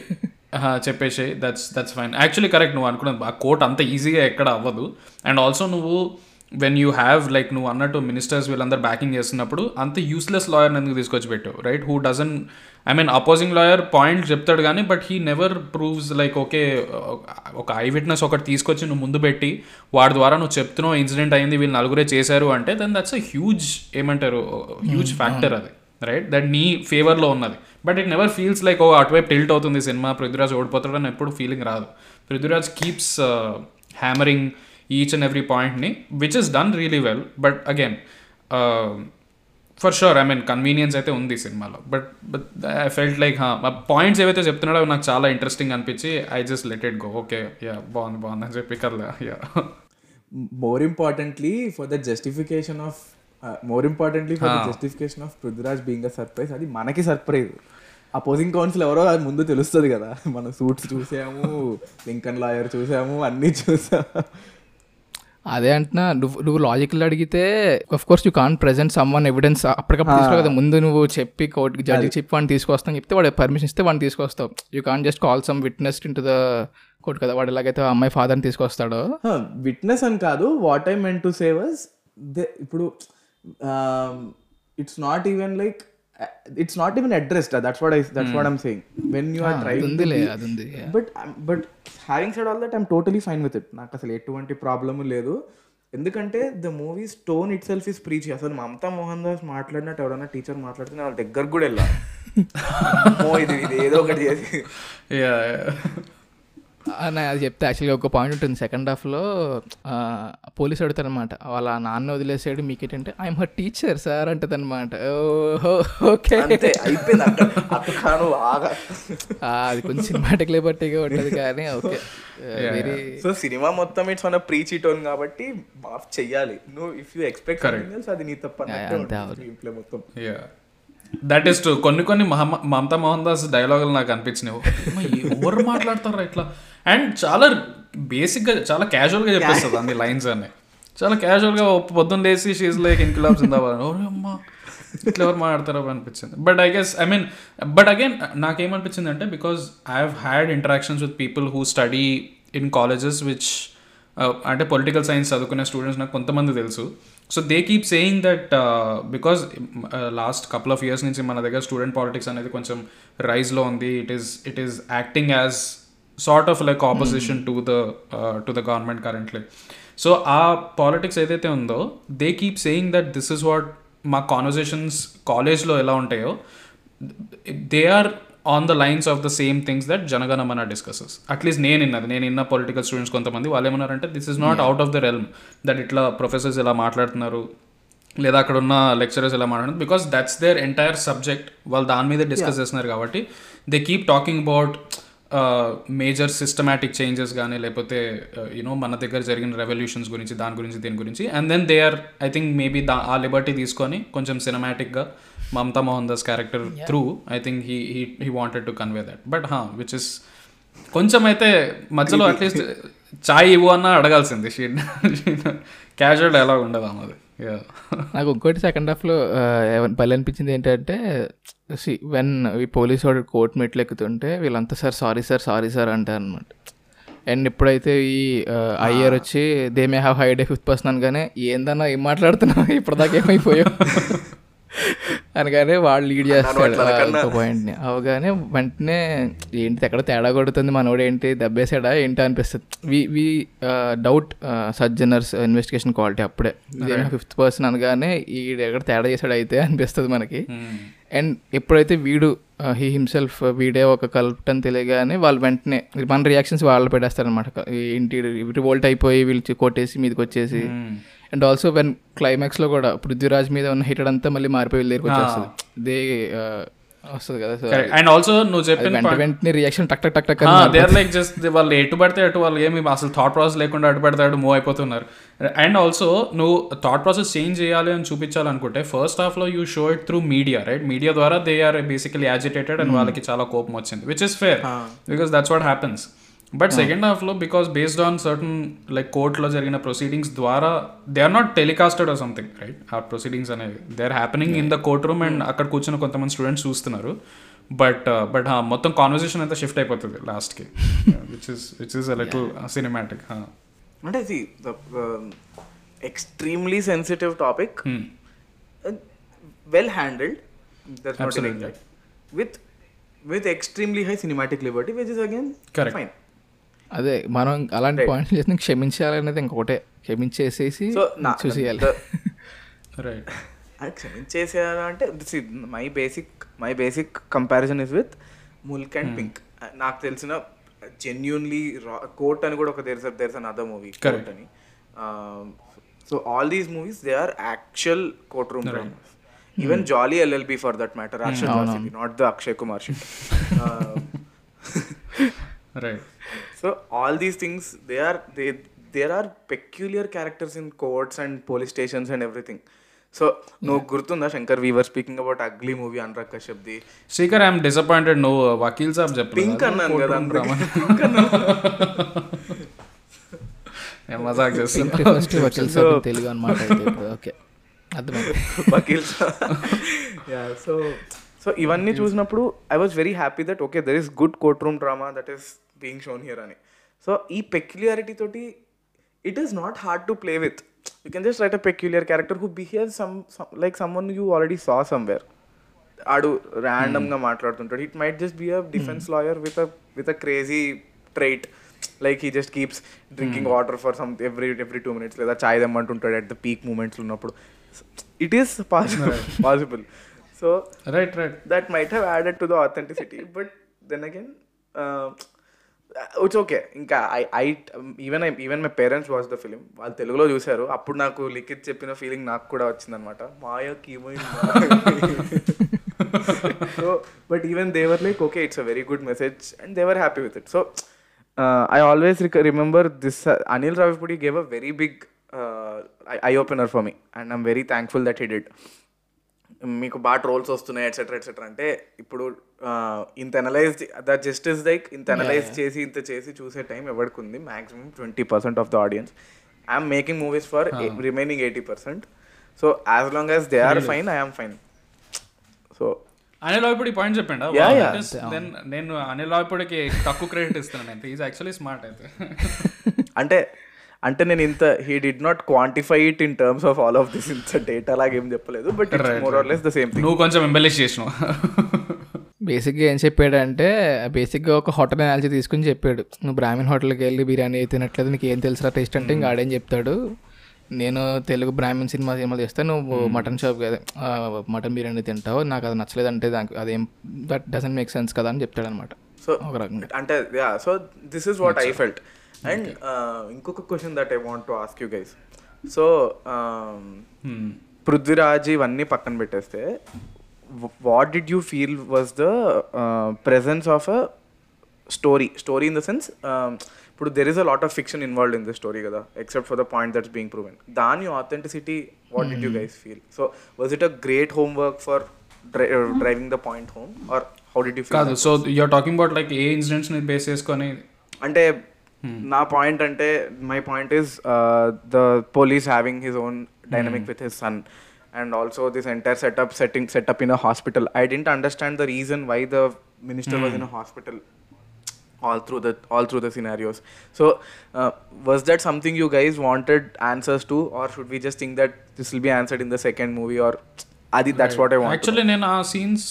A: చెప్పేసి that's that's fine actually correct నువ్వు అనుకున్నావు ఆ కోట్ అంత ఈజీగా ఎక్కడ అవ్వదు అండ్ ఆల్సో నువ్వు వెన్ యూ హ్యావ్ లైక్ నువ్వు అన్నట్టు మినిస్టర్స్ వీళ్ళందరూ బ్యాకింగ్ చేస్తున్నప్పుడు అంత యూస్లెస్ లాయర్ని ఎందుకు తీసుకొచ్చి పెట్టావు right who doesn't I mean opposing lawyer point చెప్తాడు కానీ but he never proves like okay ఒక ఐ విట్నెస్ ఒకటి తీసుకొచ్చి నువ్వు ముందు పెట్టి వాడి ద్వారా నువ్వు చెప్తున్నావు ఇన్సిడెంట్ అయింది వీళ్ళు నలుగురే చేశారు అంటే దెన్ దట్స్ అ హ్యూజ్ ఏమంటారు హ్యూజ్ ఫ్యాక్టర్ hmm, అది రైట్ దట్ నీ ఫేవర్లో ఉన్నది but it never feels like oh అటువైపు టిల్ట్ అవుతుంది సినిమా పృథ్వీరాజ్ ఓడిపోతాడు అని ఎప్పుడు ఫీలింగ్ రాదు Prithviraj keeps hammering uh, each and every పాయింట్ని which is done really well but again for sure I mean convenience అయితే ఉంది సినిమాలో but but I felt like points ఏవైతే చెప్తున్నాడో నాకు చాలా ఇంట్రెస్టింగ్ అనిపించి I just let it go okay yeah బాగుంది బాగుంది అని చెప్పి
C: కదా yeah more importantly for the justification of more importantly for the justification of Prithviraj being a surprise అది మనకి సర్ప్రైజ్ అపోజింగ్ కౌన్సిల్ ఎవరో అది ముందు తెలుస్తుంది కదా మనం సూట్స్
D: చూసాము లింకన్ లాయర్ చూసాము అన్నీ చూసాము అదే అంటున్నా నువ్వు నువ్వు లాజికల్ అడిగితే of course you can present some one evidence అప్పటికప్పుడు తీసుకో కదా ముందు నువ్వు చెప్పి కోర్టు జడ్జి చెప్పి వాడిని తీసుకొస్తాను చెప్తే వాడు పర్మిషన్ ఇస్తే వాడిని తీసుకొస్తావు you can just call some witness in to the court
C: కదా వాడు ఎలాగైతే అమ్మాయి ఫాదర్ని తీసుకొస్తాడో విట్నెస్ అని కాదు what I meant to save ఇప్పుడు it's not even like it's not even addressed that's what I that's what I'm saying when you are trying but but having said all that I'm totally fine with it నాకు అసలు ఎటువంటి problem లేదు ఎందుకంటే the movie stone itself is preach అసలు మమతా మోహన్ దాస్ మాట్లాడినట్టు ఎవరైనా teacher మాట్లాడితే వాళ్ళ దగ్గర కూడా వెళ్ళాలి
D: <laughs> ఏదో ఒకటి చేసి అది చెప్తే యాక్చువల్గా ఒక పాయింట్ ఉంటుంది సెకండ్ హాఫ్లో పోలీస్ అనమాట వాళ్ళ నాన్న వదిలేసాడు మీకు ఏంటంటే ఐఎమ్ హర్ టీచర్ సార్ అంటది అనమాట ఓకే అది కొంచెం
C: సినిమాటిక్ లేబర్టీగా ఉంటుంది కానీ ఓకే సో సినిమా మొత్తం ఇట్స్ మన ప్రీ ఓన్ కాబట్టి మాఫ్ చెయ్యాలి నువ్వు ఇఫ్ యూ ఎక్స్పెక్ట్
A: అది నీ తప్ప మొత్తం దట్ ఈస్ ట్రూ కొన్ని కొన్ని మమతా మోహన్ దాస్ డైలాగులు నాకు అనిపించినాయి ఎవరు మాట్లాడతారా ఇట్లా అండ్ చాలా బేసిక్గా చాలా క్యాజువల్గా చెప్పేస్తుంది అన్ని లైన్స్ అన్నీ చాలా క్యాజువల్గా పొద్దున్న లేసి షీజ్ లైక్ ఇన్కిలాబ్స్ ఇందాబాద్ అమ్మా ఇట్లా ఎవరు మాట్లాడతారో అనిపించింది but I guess I mean but again నాకేమనిపించింది అంటే because I have had interactions with people who study in colleges which Uh, అంటే పొలిటికల్ సైన్స్ చదువుకునే స్టూడెంట్స్ నాకు కొంతమంది తెలుసు so they keep saying that because last couple of years నుంచి మన దగ్గర స్టూడెంట్ పాలిటిక్స్ అనేది కొంచెం రైజ్లో ఉంది it is it is acting as sort of like opposition to the to the government currently so ఆ పాలిటిక్స్ ఏదైతే ఉందో they keep saying that this is what మా కాన్వర్జేషన్స్ కాలేజ్లో ఎలా ఉంటాయో they are on the lines of the same things that Jana Gana Mana discusses at least నేను విన్నది నేను విన్న పొలిటికల్ స్టూడెంట్స్ కొంతమంది వాళ్ళు ఏమన్నారంటే this is not out of the realm that ఇట్లా ప్రొఫెసర్స్ ఇలా మాట్లాడుతున్నారు లేదా అక్కడ ఉన్న లెక్చరర్స్ ఎలా మాట్లాడుతున్నారు because that's their entire subject వాళ్ళు దాని మీద డిస్కస్ చేస్తున్నారు కాబట్టి they keep talking about major systematic changes కానీ లేకపోతే యూనో uh, మన దగ్గర జరిగిన రెవల్యూషన్స్ గురించి దాని గురించి దీని గురించి and then they are I think maybe దా ఆ లిబర్టీ తీసుకొని కొంచెం సినిమాటిక్గా Mamata Mohan Das character through I think he he he wanted to convey that but హా విచ్ ఇస్ కొంచెం అయితే మధ్యలో అట్లీస్ట్ చాయ్ ఇవ్వు అన్న అడగాల్సింది క్యాజువల్ డైలాగ్ <laughs> ఉండదు
D: అన్నది నాకు ఇంకోటి సెకండ్ హాఫ్లో పల్లె అనిపించింది ఏంటంటే వెన్ ఈ పోలీస్ వాడు కోర్ట్ మెట్లు ఎక్కుతుంటే వీళ్ళంతా sir sorry sir sorry sir అంటారు అనమాట అండ్ ఇప్పుడైతే ఈ అయ్యర్ వచ్చి they may have hide fifth person కానీ ఏందన్నా ఏం మాట్లాడుతున్నావు ఇప్పటిదాకా ఏమైపోయావు <laughs> అనగానే వాళ్ళు లీడ్ చేస్తాడు పాయింట్ని అవగానే వెంటనే ఏంటి ఎక్కడ తేడా కొడుతుంది మనోడు ఏంటి దెబ్బేసాడా ఏంటి అనిపిస్తుంది we we doubt Sajjanar's investigation quality అప్పుడే ఫిఫ్త్ పర్సన్ అనగానే ఈ ఎక్కడ తేడా చేశాడు అయితే అనిపిస్తుంది మనకి అండ్ hmm. ఎప్పుడైతే వీడు హీ హిమ్సెల్ఫ్ వీడే ఒక కల్ప్ట్ అని తెలియగానే వాళ్ళు వెంటనే మన రియాక్షన్స్ వాళ్ళు పెట్టేస్తారనమాట ఇంటి రివోల్ట్ అయిపోయి వీళ్ళు కొట్టేసి మీదకి వచ్చేసి hmm. అండ్ ఆల్సో వెన్ క్లైమాక్స్లో కూడా పృథ్వీరాజ్ మీద ఉన్న హిటెడ్ అంతా మళ్ళీ మారిపోయి దగ్గరికి వచ్చేస్తుంది దే
A: వస్తుంది కదా సార్ అండ్ ఆల్సో నువ్వు చెప్పిన వెంటనే రియాక్షన్ టక్ టక్ టక్ దేర్ లైక్ జస్ట్ వాళ్ళు ఎటు పడితే అటు వాళ్ళు ఏమి అసలు థాట్ ప్రాసెస్ లేకుండా అటు పడితే అటు మూవ్ అయిపోతున్నారు అండ్ ఆల్సో నువ్వు థాట్ ప్రాసెస్ చేంజ్ చేయాలి అని చూపించాలనుకుంటే ఫస్ట్ హాఫ్ లో you show it through media right media ద్వారా they are basically agitated and వాళ్ళకి చాలా కోపం వచ్చింది which is fair because that's what happens but second హాఫ్లో because based on certain like కోర్టులో జరిగిన ప్రొసీడింగ్స్ ద్వారా they are not telecasted or something right ఆ ప్రొసీడింగ్స్ అనేవి they are happening in the court room and అక్కడ కూర్చున్న కొంతమంది students చూస్తున్నారు బట్ బట్ uh, మొత్తం కాన్వర్సేషన్ అంతా షిఫ్ట్ అయిపోతుంది లాస్ట్కి which is which is little cinematic అంటే
C: ఇది extremely sensitive topic well handled with with extremely high cinematic liberty which is again correct fine అదే మనం అలాంటి పాయింట్ చేసిన క్షమించాలనేది ఇంకొకటే క్షమించేసేసి చూసేయాలి రైట్ అంటే my basic my basic comparison is with Mulk and pink నాకు తెలిసిన జెన్యున్లీ కోట్ అని కూడా ఒక there's there's an other movie correct అని so all these movies they are actual court room dramas even jolly LLB for that matter Akshay not the Akshay Kumar shit right so all these things they are they there are peculiar characters in courts and police stations and everything so నువ్వు గుర్తుందా Shankar Weaver speaking about ugly movie Anurag Kashyap the Srikar I'm disappointed నువ్వు వకీల్ సాబ్ చెప్పి pink అన్నాను కదా <laughs> మజాక్ చేస్తున్నా తెలుగు అనమాట okay Vakeel Saab so ఇవన్నీ చూసినప్పుడు I was very happy that okay there is good court room drama that is being shown here అని సో ఈ పెక్యులారిటీ తోటి it is not hard to play with you can just write a peculiar character who behave some like someone you already saw somewhere ఆడు ర్యాండమ్గా hmm. మాట్లాడుతుంటాడు it might just be a defence lawyer with a with a crazy trait like he just keeps drinking water for some every every two minutes లేదా ఛాయ్ దమ్మంటుంటాడు at the peak moments ఉన్నప్పుడు it is possible possible so right right that might have added to the authenticity but then again it's uh, okay ఇంకా I I even I even my parents watch the film వాళ్ళు తెలుగులో చూశారు అప్పుడు నాకు లిఖిత్ చెప్పిన feeling నాకు కూడా వచ్చింది మాయకి ఏమైంది so but even they were like okay it's a very good message and they were happy with it so I always remember this Anil Ravipudi gave a very big eye opener for me and I'm very thankful that he did మీకు బాగా trolls వస్తున్నాయి etcetera etcetera అంటే ఇప్పుడు ఇంత analyse the justice like ఇంత analyse చేసి ఇంత చేసి చూసే టైం ఎవరికి ఉంది maximum twenty percent of the audience I'm making movies for remaining eighty percent so as long as they are fine I'm fine
A: so Anil ఇప్పుడు ఈ పాయింట్ చెప్పండి దెన్ నేను అనిల్
C: ఇప్పుడుకి
A: తక్కువ క్రెడిట్
C: ఇస్తున్నాను అయితే ఈజ్ యాక్చువల్లీ స్మార్ట్ అయితే అంటే అంటే నేను ఇంత he did not quantify it in terms of all of this ఇంత డేటా లాగా ఏం
A: చెప్పలేదు but more or less the same నువ్వు కొంచెం ఎంబెలిష్ చేసినావు బేసిక్గా ఏం చెప్పాడంటే బేసిక్గా ఒక హోటల్ ఎనాలజీ తీసుకుని
D: చెప్పాడు నువ్వు బ్రాహ్మీణ హోటల్కి వెళ్ళి బిర్యానీ తినట్లేదు నీకు ఏం తెలుసు టేస్ట్ అంటే hmm. ఇంకా ఆడేం చెప్తాడు నేను తెలుగు బ్రాహ్మణ్ సినిమా సినిమాలు చేస్తే నువ్వు మటన్ షాప్ మటన్ బిర్యానీ తింటావు నాకు అది
C: నచ్చలేదు అంటే దానికి అదేం దట్ డజన్ మేక్ సెన్స్ కదా అని చెప్తాడనమాట సో ఒక రకంగా అంటే yeah so this is what I felt and uh, ఇంకొక question that I want to ask you guys so Prithviraj ఇవన్నీ పక్కన పెట్టేస్తే what did you feel was the presence of a story story in the sense ఇప్పుడు there is a lot of fiction involve in the story కదా except for the point that's being proven దాని authenticity what did you guys feel so was it a great homework for driving the point home or how did you feel
A: so you're talking about like a incidents
C: base చేసుకొని అంటే Hmm. నా point అంటే my point is the police having his own dynamic with his son and also this entire setup setting setup in a hospital I didn't understand the reason why the minister was in a hospital all through the all through the scenarios so uh, was that something you guys wanted answers to or should we just think that this will be answered in the second movie or <tsk> that's what i want actually in our scenes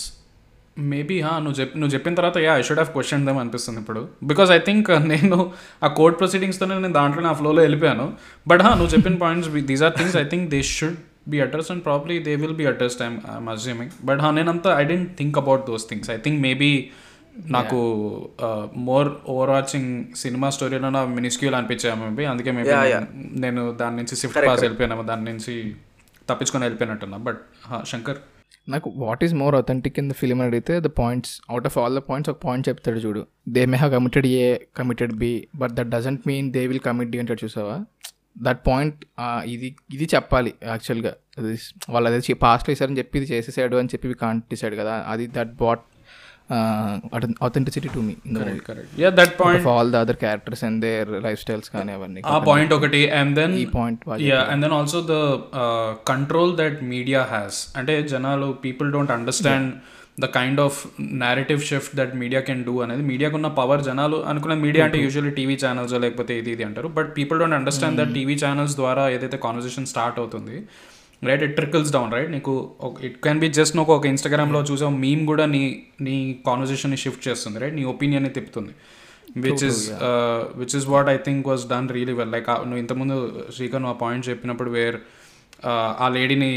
A: maybe నువ్వు చెప్ నువ్వు చెప్పిన తర్వాత yeah I should have question them అనిపిస్తుంది ఇప్పుడు because I think నేను ఆ court ప్రొసీడింగ్స్తోనే నేను దాంట్లో నా ఫ్లోలో వెళ్ళిపోయాను బట్ హా నువ్వు చెప్పిన points these are things I think they should be address and probably they will be address time I'm assuming but హా నేనంతా I dent think about those things I think maybe నాకు మోర్ ఓవర్ వాచింగ్ సినిమా స్టోరీలో నా minuscule అనిపించాము maybe అందుకే maybe నేను దాని నుంచి షిఫ్ట్ పాస్ వెళ్ళిపోయాను దాని నుంచి తప్పించుకొని వెళ్ళిపోయినట్టున్నా బట్
D: హా శంకర్ నాకు what is more authentic in the film అని అడిగితే the points out of all the points ఒక పాయింట్ చెప్తాడు చూడు దే మే హ్ committed A committed B but that doesn't mean they will commit D అంటే చూసావా దట్ పాయింట్ ఇది ఇది చెప్పాలి యాక్చువల్గా వాళ్ళు అదే పాస్ట్లో చేశారని చెప్పి ఇది చేసేసాడు అని చెప్పి కాంట్ డిసైడ్ కదా అది that but authenticity to me
A: yeah that point
D: all the other characters and their life styles కానీ
A: అవన్నీ ఆ పాయింట్ ఒకటి అండ్ దెన్ ఈ point and then also the control that media has అంటే జనాలు people don't understand the kind of narrative shift that media can do అనేది మీడియాకు ఉన్న పవర్ జనాలు అనుకున్న మీడియా అంటే యూజువల్లీ టీవీ ఛానల్స్ లేకపోతే ఇది ఇది అంటారు but people don't understand that TV channels ద్వారా ఏదైతే కాన్వర్జేషన్ స్టార్ట్ అవుతుంది right it trickles down right నీకు ఇట్ క్యాన్ బి జస్ట్ నువ్వు ఒక ఇన్స్టాగ్రామ్లో చూసాం మీమ్ కూడా నీ నీ కాన్వర్జేషన్ని షిఫ్ట్ చేస్తుంది రైట్ నీ ఒపీనియన్ని తిప్పుతుంది which is which is what I think was done really well like నువ్వు ఇంతకుముందు శ్రీకా నువ్వు ఆ పాయింట్ చెప్పినప్పుడు వేర్ ఆ లేడీని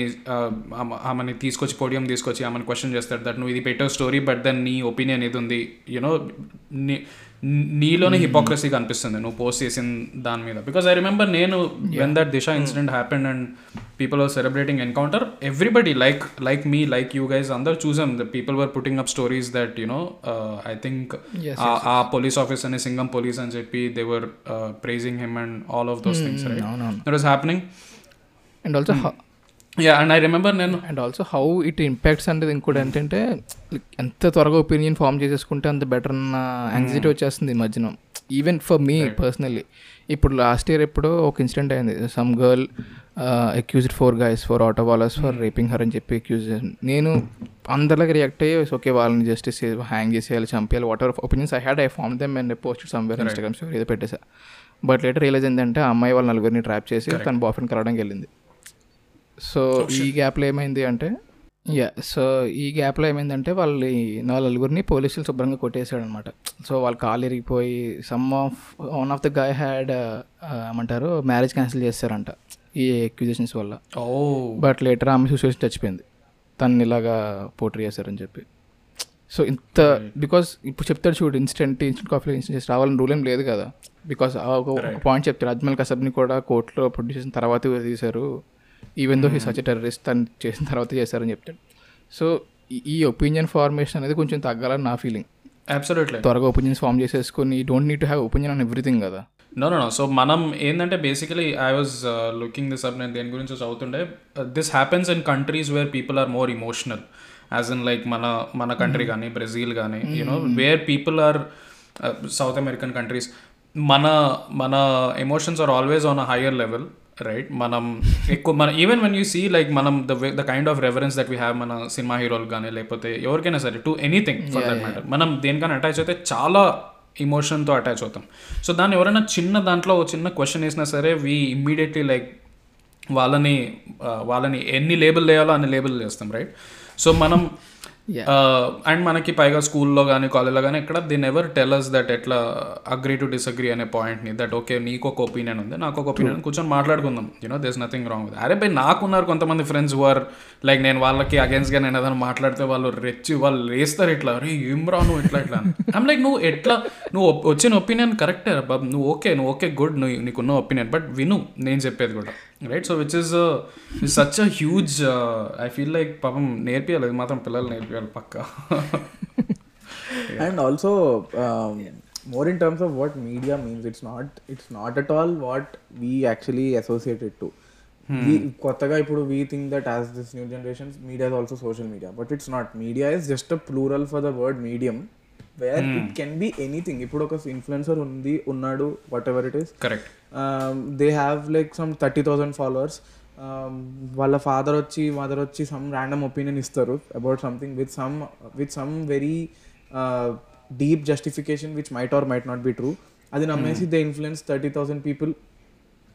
A: ఆమెని తీసుకొచ్చి పోడియం తీసుకొచ్చి ఆమెను క్వశ్చన్ చేస్తాడు దట్ నువ్వు ఇది పెట్టో స్టోరీ బట్ దెన్ నీ ఒపీనియన్ ఇది ఉంది యూనో నీ నీలోనే హిపోక్రసీ కనిపిస్తుంది నువ్వు పోస్ట్ చేసిన దాని మీద బికాజ్ ఐ రిమెంబర్ నేను when that Disha incident happen and people are celebrating encounter everybody like like me like you guys అందరు చూసాం the people were putting up stories that you know I think ఆ police office అని Singam police అని చెప్పి were praising him and all of those things happening and also yeah and I remember నేను
D: and also how it impacts అంటే ఇంకోటి ఏంటంటే ఎంత త్వరగా ఒపీనియన్ ఫామ్ చేసేసుకుంటే అంత బెటర్ అన్న యాంగ్జైటీ hmm. వచ్చేస్తుంది ఈ మధ్యన ఈవెన్ ఫర్ మీ పర్సనల్లీ ఇప్పుడు లాస్ట్ ఇయర్ ఎప్పుడో ఒక ఇన్సిడెంట్ అయింది some girl accused four guys for auto వాలర్స్ for raping her అని చెప్పి అక్యూజ్ నేను అందరిలాగా రియాక్ట్ అయ్యి ఓకే వాళ్ళని జస్టిస్ హ్యాంగ్ చేసేయాలి చంపేయాలి what are opinions I had I form them and post somewhere Instagram story ఏదో పెట్టేసా బట్ లేటర్ రియలైజ్ ఏంటంటే అమ్మాయి వాళ్ళ నలుగురిని ట్రాప్ చేసి తన బాయ్ ఫ్రెండ్ కలవడానికి వెళ్ళింది సో oh, ఈ గ్యాప్లో ఏమైంది అంటే యా సో ఈ గ్యాప్లో ఏమైందంటే వాళ్ళు నలుగురిని పోలీసులు శుభ్రంగా కొట్టేశాడు అనమాట సో వాళ్ళు కాలు ఇరిగిపోయి some of one of the guy had ఏమంటారు మ్యారేజ్ క్యాన్సిల్ చేస్తారంట ఈ ఎక్విజేషన్స్ వల్ల ఓ బట్ లేటర్ ఆమె సిచ్యువేషన్ చచ్చిపోయింది తను ఇలాగా పోట్రీ చేశారని చెప్పి సో ఇంత బికాస్ ఇప్పుడు చెప్తాడు చూడు ఇన్స్టెంట్ ఇన్స్టెంట్ కాఫీ ఇన్స్టెంట్ చేసి రావాలని రూల్ ఏం లేదు కదా బికాస్ ఒక పాయింట్ చెప్తాడు అజ్మల్ కసబ్ని కూడా కోర్టులో ప్రొడ్యూస్ చేసిన తర్వాత తీశారు even though he such terrorist తను చేసిన తర్వాత చేశారని చెప్తాడు సో ఈ ఒపీనియన్ ఫార్మేషన్ అనేది కొంచెం తగ్గాలని
A: నా ఫీలింగ్ అబ్సల్యూట్లీ త్వరగా ఒపీనియన్స్ ఫామ్ చేసేసుకుని don't need to have opinion on everything కదా నో నో సో మనం ఏంటంటే basically I was looking this up నేను దేని గురించి చదువుతుండే this happens in countries where people are more emotional as in like మన మన కంట్రీ కానీ బ్రెజిల్ కానీ you know where people are South American countries మన మన emotions are always on a higher level right మనం ఎక్కువ మన even one you see like మనం the the kind of reference that we have మన సినిమా హీరోలు కానీ లేకపోతే ఎవరికైనా సరే to anything for that matter మనం దేనికైనా అటాచ్ అయితే చాలా ఇమోషన్తో అటాచ్ అవుతాం సో దాన్ని ఎవరైనా చిన్న దాంట్లో చిన్న క్వశ్చన్ వేసినా సరే వీ ఇమ్మీడియట్లీ లైక్ వాళ్ళని uh, వాళ్ళని ఎన్ని లేబుల్ వేయాలో అన్ని లేబుల్ చేస్తాం రైట్ సో మనం అండ్ uh, మనకి పైగా స్కూల్లో కానీ కాలేజ్లో కానీ ఎక్కడ దే నెవర్ టెలర్స్ దట్ ఎట్లా అగ్రీ టు డిసగ్రీ అనే పాయింట్ని దట్ ఓకే నీకు ఒక ఒపీనియన్ ఉంది నాకు ఒక ఒపీనియన్ కూర్చొని మాట్లాడుకుందాం you know there's nothing wrong with అరే బై నాకున్నారు కొంతమంది ఫ్రెండ్స్ వర్ లైక్ నేను వాళ్ళకి అగేన్స్ట్గా నేను ఏదైనా మాట్లాడితే వాళ్ళు రెచ్చి వాళ్ళు వేస్తారు ఇట్లా అరే ఏం రా నువ్వు ఇట్లా ఇట్లా ఐమ్ లైక్ నువ్వు ఎట్లా నువ్వు వచ్చిన ఒపీనియన్ కరెక్టే బాబు నువ్వు ఓకే నువ్వు ఓకే గుడ్ నువ్వు నీకున్న ఒపీనియన్ బట్ విను నేను చెప్పేది కూడా right so which is such a huge I feel like పాపం నేర్పియాలి మాత్రం
C: పిల్లలు నేర్పియాలి పక్క and also more in terms of what media means it's not it's not at all what we actually associated to కొత్తగా ఇప్పుడు we think that as this new generations media is also social media but it's not media is just a plural for the word medium where it can be anything ఇప్పుడు ఒక influencer ఉంది ఉన్నాడు whatever it is
A: correct
C: they have like some thirty thousand followers వాళ్ళ father వచ్చి mother వచ్చి some random opinion ఇస్తారు about something with some with some very deep justification which might or might not be true అది hmm. నమ్మేసి they influence thirty thousand people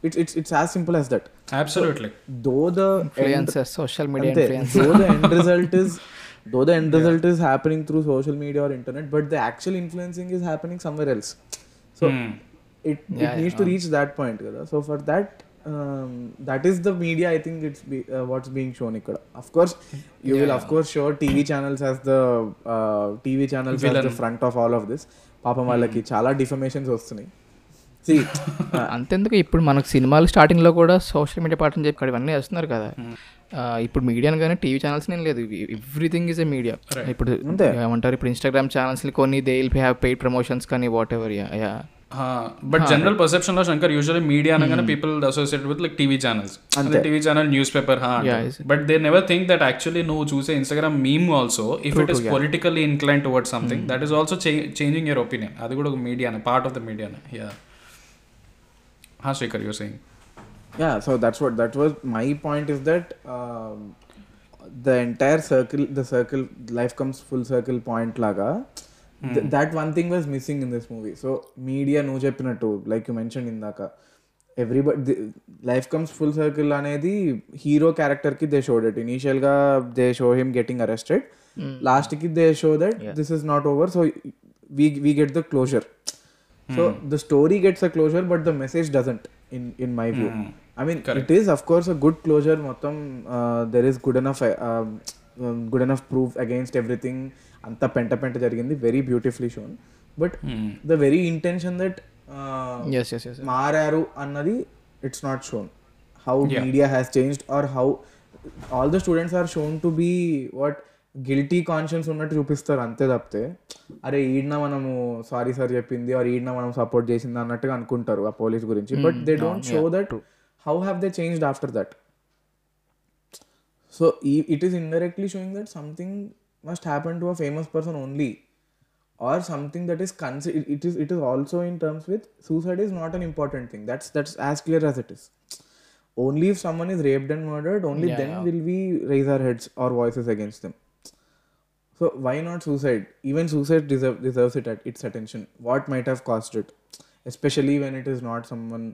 C: it's it's it's as simple as that
A: absolutely
C: though the
A: social media
C: though the end result is though the end result is happening through social media or internet but the actual influencing is happening somewhere else so it it needs to reach that point కదా so for that that is the media I think it's what's being shown ఇక్కడ of course you will of course show TV channels as the TV channels the front of all of this పాపం hmm. వాళ్ళకి చాలా డిఫమేషన్స్ వస్తున్నాయి <laughs> అంతెందుకు ఇప్పుడు మనకు సినిమాలు starting లో కూడా
D: సోషల్ మీడియా పాటని చెప్పి ఇవన్నీ వస్తున్నారు కదా hmm. ఇప్పుడు మీడియా కానీ టీవీ ఛానల్స్ నేను లేదు ఎవ్రీథింగ్ ఈజ్ ఏ మీడియా ఇప్పుడు ఏమంటారు ఇప్పుడు ఇన్స్టాగ్రామ్ ఛానల్స్ కొన్ని
A: they will have paid promotions కానీ whatever yeah but general perception లో శంకర్ యూజువల్లీ మీడియా అనగానే people associate with like TV channels అంటే TV channel news paper but they never think that actually నువ్వు చూసే Instagram meme also if it is politically incline toward something that is also changing your opinion అది కూడా ఒక మీడియానే part of the మీడియానే yeah హా Shekhar you're saying
C: yeah so that's what that was my point is that um, the entire circle the circle life comes full circle point laga hmm. that one thing was missing in this movie. So media no too, like you mentioned in Daka. Everybody life comes full circle on the hero character ki they showed it. Initial ga, they show him getting arrested. Hmm. Last ki they show that this is not over. So we we get the closure. So hmm. the story gets a closure, but the message doesn't in in my view. I mean it is of course a good closure మొత్తం there is good enough good enough proof against everything అంతా పెంట పెంట జరిగింది very beautifully shown but the very intention that మారారు అన్నది it's not shown how media has changed or how all the students are shown to be what guilty conscience ఉన్నట్టు చూపిస్తారు అంతే తప్పితే అరే ఈడిన మనము సారీ సార్ చెప్పింది ఆర్ ఈడిన మనం సపోర్ట్ చేసింది అన్నట్టుగా అనుకుంటారు ఆ పోలీస్ గురించి but they don't show that how have they changed after that so it is indirectly showing that something must happen to a famous person only or something that is considered it is it is also in terms with suicide is not an important thing that's that's as clear as it is only if someone is raped and murdered only yeah, then yeah. will we raise our heads or voices against them so why not suicide even suicide deserve, deserves it at its attention what might have caused it especially when it is not someone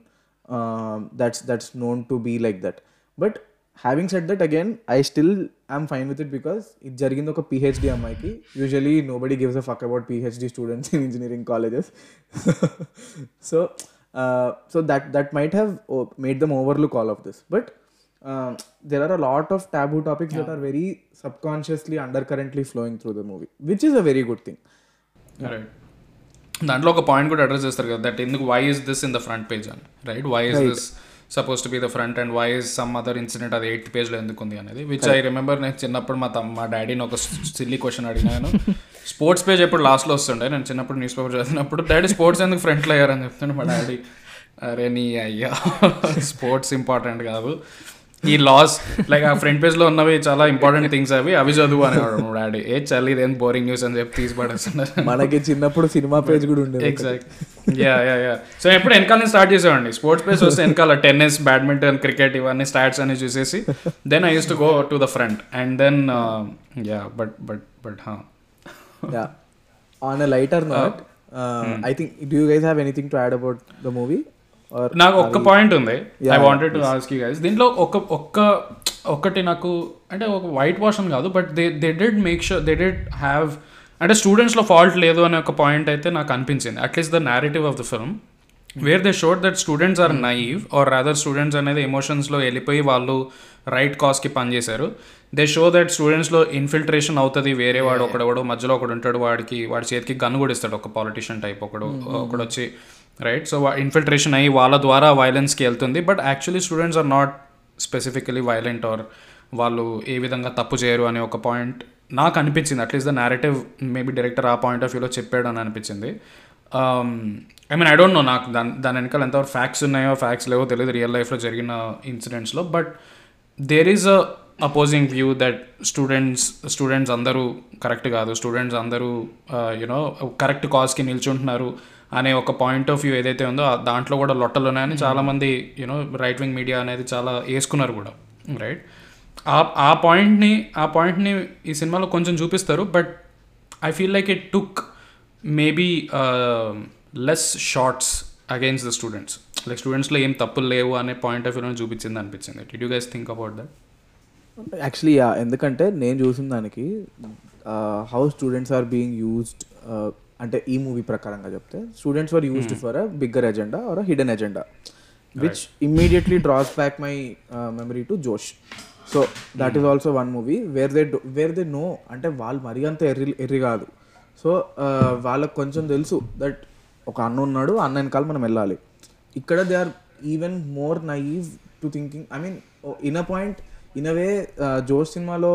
C: um, that's that's known to be like that but having said that again i still am fine with it because jarigindi oka phd ammayiki usually nobody gives a fuck about phd students <laughs> in engineering colleges <laughs> so uh, so that that might have oh, made them overlook all of this but um, there are a lot of taboo topics that are very subconsciously undercurrently flowing through the movie which is a very good thing
A: దాంట్లో ఒక point కూడా address చేస్తారు కదా that ఎందుకు why is this in the front page అని right why is this suppose to be the front and why is some other incident అది eighth పేజ్లో ఎందుకు ఉంది అనేది విచ్ ఐ రిమెంబర్ నేను చిన్నప్పుడు మా తమ్ మా డాడీని ఒక సిల్లీ క్వశ్చన్ అడిగినాను స్పోర్ట్స్ పేజ్ ఎప్పుడు లాస్ట్లో వస్తుండే నేను చిన్నప్పుడు న్యూస్ పేపర్ చదివినప్పుడు డాడీ స్పోర్ట్స్ ఎందుకు ఫ్రంట్లో అయ్యారని చెప్తాను మా డాడీ అరే నీ అయ్యా స్పోర్ట్స్ <laughs> ఇంపార్టెంట్ కాదు ఈ లాస్ లైక్ ఆ ఫ్రంట్ పేజ్ లో ఉన్నవి చాలా ఇంపార్టెంట్ థింగ్స్ అవి అవి చదువు అని
D: డాడీ ఏ చల్లి ఇదేం బోరింగ్ న్యూస్ అని చెప్పి తీసి పడేస్తున్నారు మనకి
A: చిన్నప్పుడు సినిమా పేజ్ కూడా ఉండేది ఎగ్జాక్ట్ యా యా సో ఎప్పుడు వెనకాల స్టార్ట్ చేసేవాడి స్పోర్ట్స్ పేజ్ వస్తే వెనకాల టెన్నిస్ బ్యాడ్మింటన్ క్రికెట్ ఇవన్నీ స్టాట్స్ అని చూసేసి then I use to go to the front and then yeah but but but
C: హా on lighter note I think do you guys have anything to add about the movie నాకు
A: ఒక్క point ఉంది I wanted to ask you guys దీంట్లో ఒక ఒక్క ఒక్కటి నాకు అంటే ఒక వైట్ వాష్ అని కాదు but they they did make sure they did have అంటే స్టూడెంట్స్లో ఫాల్ట్ లేదు అనే ఒక పాయింట్ అయితే నాకు అనిపించింది at least the narrative of the film where they show that students are naive are other students అనేది ఎమోషన్స్లో వెళ్ళిపోయి వాళ్ళు రైట్ కాస్కి పనిచేశారు దే షో దట్ స్టూడెంట్స్లో ఇన్ఫిల్ట్రేషన్ అవుతుంది వేరే వాడు ఒకడెవడో మధ్యలో ఒకడు ఉంటాడు వాడికి వాడి చేతికి గన్ కూడా ఇస్తాడు ఒక పాలిటీషియన్ టైప్ ఒకడు mm-hmm. ఒకడు వచ్చి రైట్ సో ఇన్ఫిల్ట్రేషన్ అయ్యి వాళ్ళ ద్వారా వైలెన్స్కి వెళ్తుంది but actually students are not specifically violent are వాళ్ళు ఏ విధంగా తప్పు చేయరు అనే ఒక పాయింట్ నాకు అనిపించింది at least the narrative maybe director ఆ పాయింట్ ఆఫ్ వ్యూలో చెప్పాడు అని అనిపించింది I mean I don't know నాకు దాని దాని వెనకాల ఎంతవరకు ఫ్యాక్ట్స్ ఉన్నాయో ఫ్యాక్ట్స్ లేవో తెలియదు రియల్ లైఫ్లో జరిగిన ఇన్సిడెంట్స్లో but there is a opposing view that students students అందరూ కరెక్ట్ కాదు స్టూడెంట్స్ అందరూ యూనో కరెక్ట్ కాజ్కి నిల్చుంటున్నారు అనే ఒక పాయింట్ ఆఫ్ వ్యూ ఏదైతే ఉందో దాంట్లో కూడా లొట్టలు ఉన్నాయని hmm. చాలామంది యూనో రైట్ వింగ్ మీడియా అనేది చాలా వేసుకున్నారు కూడా రైట్ ఆ ఆ పాయింట్ని ఆ పాయింట్ని ఈ సినిమాలో కొంచెం చూపిస్తారు but I feel like it took maybe less shots against the students like స్టూడెంట్స్లో ఏం తప్పులు లేవు అనే పాయింట్ ఆఫ్ వ్యూలో చూపించింది అనిపించింది D you guys think about
C: that actually yeah ఎందుకంటే నేను చూసిన దానికి how students are being used అంటే ఈ మూవీ ప్రకారంగా చెప్తే students are used for a bigger agenda or a hidden agenda which immediately draws back my memory to Josh so that is also one movie where they wear they no అంటే వాళ్ళు మరీ అంత ఎర్రి ఎర్రి కాదు సో uh, వాళ్ళకు కొంచెం తెలుసు దట్ ఒక అన్న ఉన్నాడు అన్న వెనకాల మనం వెళ్ళాలి ఇక్కడ they are even more naive to thinking I mean in a point in a way Josh సినిమాలో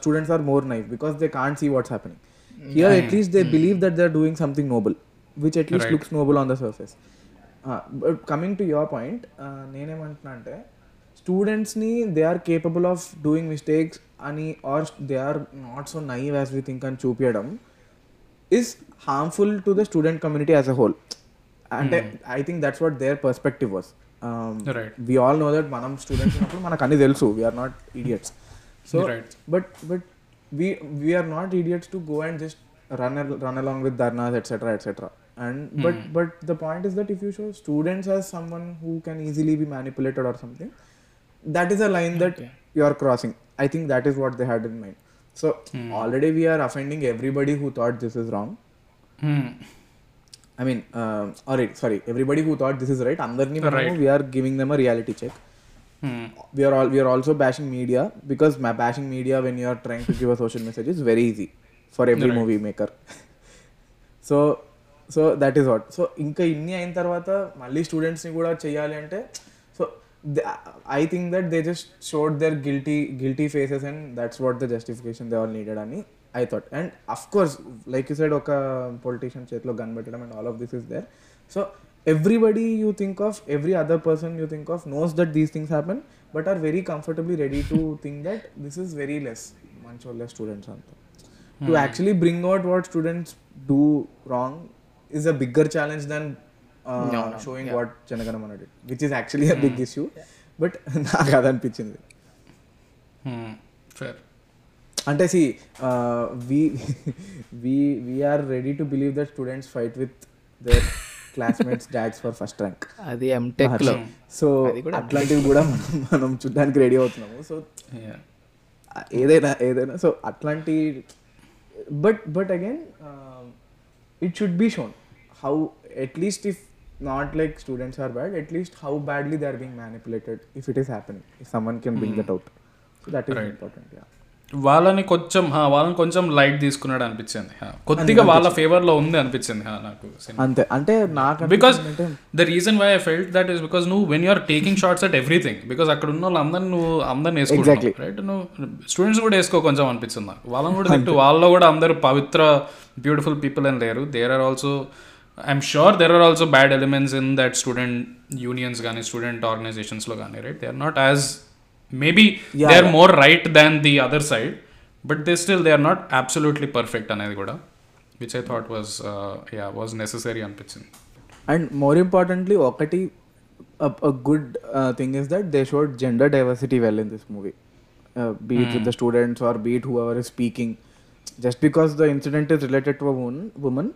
C: students are more naive because they can't see what's happening here at least they believe that they are doing something noble which at least looks noble on the surface but coming to your point నేనేమంటున్నా అంటే స్టూడెంట్స్ని they are capable of doing mistakes అని or they are not so naive as we think అని చూపించడం is harmful to the student community as a whole అంటే I think that's what their perspective was we all know that మనం students ఉన్నప్పుడు మనకు అన్ని తెలుసు we're not idiots But but but we we're not idiots to go and just run run along with dharnas etcetera etcetera and but hmm. but the point is that if you show students as someone who can easily be manipulated or something that is a line that you are crossing i think that is what they had in mind so hmm. already we are offending everybody who thought this is wrong mm. I mean right sorry everybody who thought this is right అందరినీ మనం we're giving them a reality check we're all we're also bashing media because my bashing media when you're trying to give a social message is very easy for every movie maker so so that is what so ఇంకా ఇన్ని అయిన తర్వాత మళ్ళీ స్టూడెంట్స్ని కూడా చేయాలి అంటే so I think that they just showed their guilty guilty faces and that's what the justification they all needed అని I thought and of course like you side ఒక పొలిటీషియన్ చేతిలో గన్ పెట్టడం and all of this is there so everybody you think of every other person you think of knows that these things happen but are very comfortably ready to think that this is very less మంచి వాళ్ళ students అంతా to actually bring out what students do wrong is a bigger challenge than showing what జనగణం అన్నాడు which is actually a big issue but నాకు అదనిపించింది fair అంటే see we we we're ready to believe that students fight with their classmates dogs for first rank అది MTech లో so అట్లాంటివి కూడా మనం మనం చూడడానికి రెడీ అవుతున్నాము సో ఏదైనా ఏదైనా సో అట్లాంటి but but again it should be shown how at least if not like students are bad at least how badly they are being manipulated if it is happening if someone can bill that out so that is important yeah వాళ్ళని
A: కొంచెం వాళ్ళని కొంచెం light తీసుకున్నాడు అనిపించింది కొద్దిగా వాళ్ళ favour లో ఉంది అనిపించింది నాకు అంతే అంటే నాకు because the reason why I felt that is because నువ్వు when you're taking shots at everything because అక్కడ ఉన్న వాళ్ళందరినీ నువ్వు అందరిని వేసుకోవాలి రైట్ నువ్వు స్టూడెంట్స్ కూడా వేసుకో కొంచెం అనిపిస్తుంది నాకు వాళ్ళని కూడా తింటూ వాళ్ళు కూడా అందరూ పవిత్ర బ్యూటిఫుల్ పీపుల్ అని లేరు there are also I'm sure there are also bad elements in that student unions కానీ స్టూడెంట్ ఆర్గనైజేషన్స్లో కానీ right they are not as maybe they are more right than the other side but they still they are not absolutely perfect అనేది కూడా which I thought was yeah was necessary అనిపించింది
C: and more importantly ఒకటి good thing is that they showed gender diversity well in this movie beat with the students are beat whoever is speaking just because the incident is related to women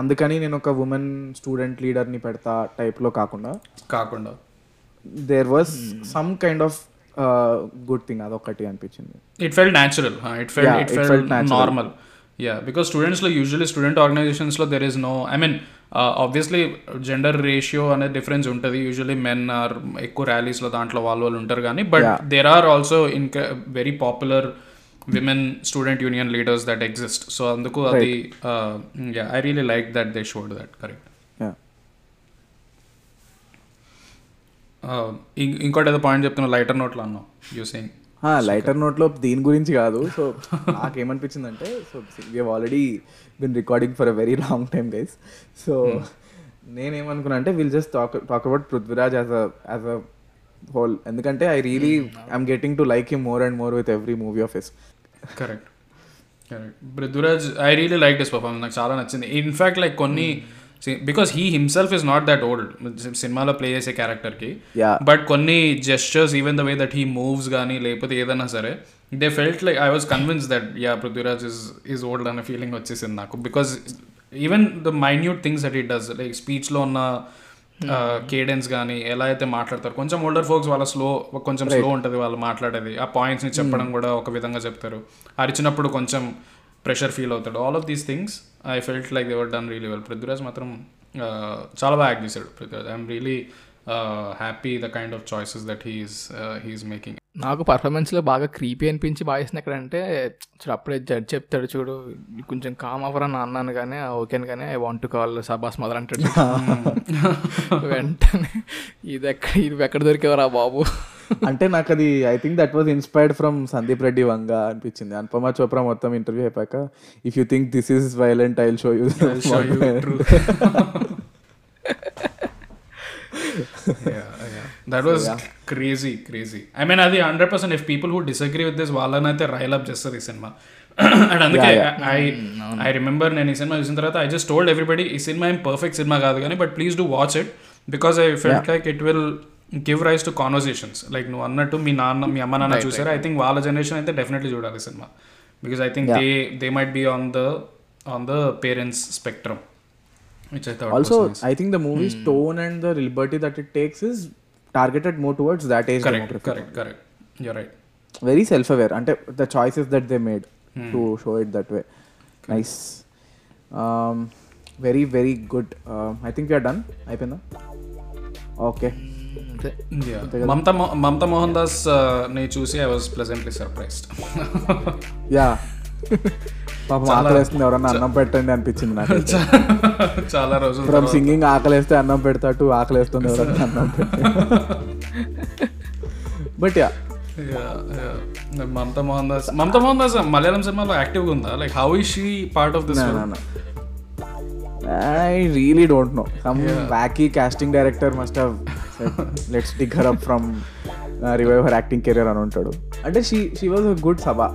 C: అందుకని నేను ఒక women student లీడర్ని పెడతా టైప్లో కాకుండా కాకుండా there was some kind of good thing అదొకటి అనిపించింది
A: it felt natural it felt it felt normal yeah because స్టూడెంట్స్లో యూజువలీ స్టూడెంట్ ఆర్గనైజేషన్స్లో there is no I mean obviously gender ratio అనే డిఫరెన్స్ ఉంటుంది యూజువలీ మెన్ ఆర్ ఎక్కువ ర్యాలీస్లో దాంట్లో వాళ్ళు వాళ్ళు ఉంటారు కానీ but there are also in very popular women student union leaders that exist so అందుకు అది I really like that they showed that correct ఇంకోటి ఏదో పాయింట్ చెప్తున్నా లైటర్ నోట్లో అన్నావు యూసింగ్ లైటర్ నోట్లో దీని గురించి కాదు
C: సో నాకేమనిపించింది అంటే so we already been recording for a very long time guys so hmm. నేనేమనుకున్నా అంటే will just talk talk about Prithviraj as us a whole ఎందుకంటే I really I'm getting to like him more and more with every movie of his
A: correct correct Prithviraj I really like this performance నాకు చాలా నచ్చింది in fact like కొన్ని hmm. Because he himself is not that old సినిమాలో play చేసే క్యారెక్టర్కి but కొన్ని gestures even the way that he moves కానీ లేకపోతే ఏదైనా సరే they felt like I was convince that yeah Prithviraj is is old అనే ఫీలింగ్ వచ్చేసింది నాకు because even the minute things that ఈ డస్ లైక్ స్పీచ్లో ఉన్న కేడెన్స్ hmm. కానీ uh, ఎలా అయితే మాట్లాడతారు కొంచెం ఓల్డర్ ఫోక్స్ వాళ్ళ స్లో కొంచెం స్లో ఉంటుంది వాళ్ళు మాట్లాడేది ఆ పాయింట్స్ని చెప్పడం hmm. కూడా ఒక విధంగా చెప్తారు అరిచినప్పుడు కొంచెం ప్రెషర్ ఫీల్ అవుతాడు all of these things I felt like they've done really well Prithviraj మాత్రం చాలా బాగా యాక్ట్ చేశాడు Prithviraj I'm really happy the kind of choices that he's he's making నాకు పర్ఫార్మెన్స్లో బాగా క్రీపీ అనిపించి బాగా ఎక్కడంటే చూడు అప్పుడే జడ్జ్ చెప్తాడు చూడు కొంచెం కామ్ అని అన్నాను కానీ అని
D: కానీ
C: ఐ
D: వాంట్ కాల్ సబాస్ మదర్ అంటాడు <laughs> వెంటనే ఇది ఎక్కడ ఇది ఎక్కడ దొరికేవరా బాబు
C: అంటే నాకు <laughs> అది I think that was inspired from Sandeep Reddy Vanga అనిపించింది అనుపమ చోప్రా మొత్తం ఇంటర్వ్యూ అయిపోయాక if you think this is violent I'll show you
A: that was crazy crazy I mean అది hundred percent if people who disagree with this వాళ్ళనైతే ఈ సినిమా అండ్ <clears throat> అందుకే I I remember నేను ఈ cinema చూసిన తర్వాత ఐ జస్ట్ టోల్డ్ ఎవ్రీబడి ఈ cinema ఏం పర్ఫెక్ట్ సినిమా కాదు కానీ but please do watch it because I felt like it will give rise to conversations like నువ్వు అన్నట్టు మీ నాన్న మీ అమ్మ నాన్న చూసారు ఐ థింక్ వాళ్ళ జనరేషన్ అయితే డెఫినెట్లీ చూడాలి సినిమా because I think they they might be on the on the parents spectrum
C: which I thought also I think the movie's tone and the liberty that it takes is targeted more towards that age correct
A: correct correct you right
C: very self aware అంటే the choices that they made to show it that way nice very very good I think you're done అయిపోయిందా okay
A: అంతే మమత Mamata Mohan Das uh, ని చూసి I was pleasantly surprised yeah పాపం ఆకలేస్తుంది ఎవరన్నా అన్నం పెట్టండి అనిపించింది నాకు <laughs>
C: చాలా రోజులు ఫ్రమ్ సింగింగ్ ఆకలేస్తే అన్నం
A: పెడతాటు
C: ఆకలేస్తుంది
A: ఎవరన్నా అన్నం బట్ <laughs> యా మమతా మోహన్ దాస్ మమతా మోహన్ దాస్ మలయాళం సినిమాలో యాక్టివ్గా ఉందా like how is she part of this
C: I really don't know some wacky casting director must have let's dig her up from revive her acting career అని ఉంటాడు అంటే షీ షీ వాజ్ గుడ్ సభా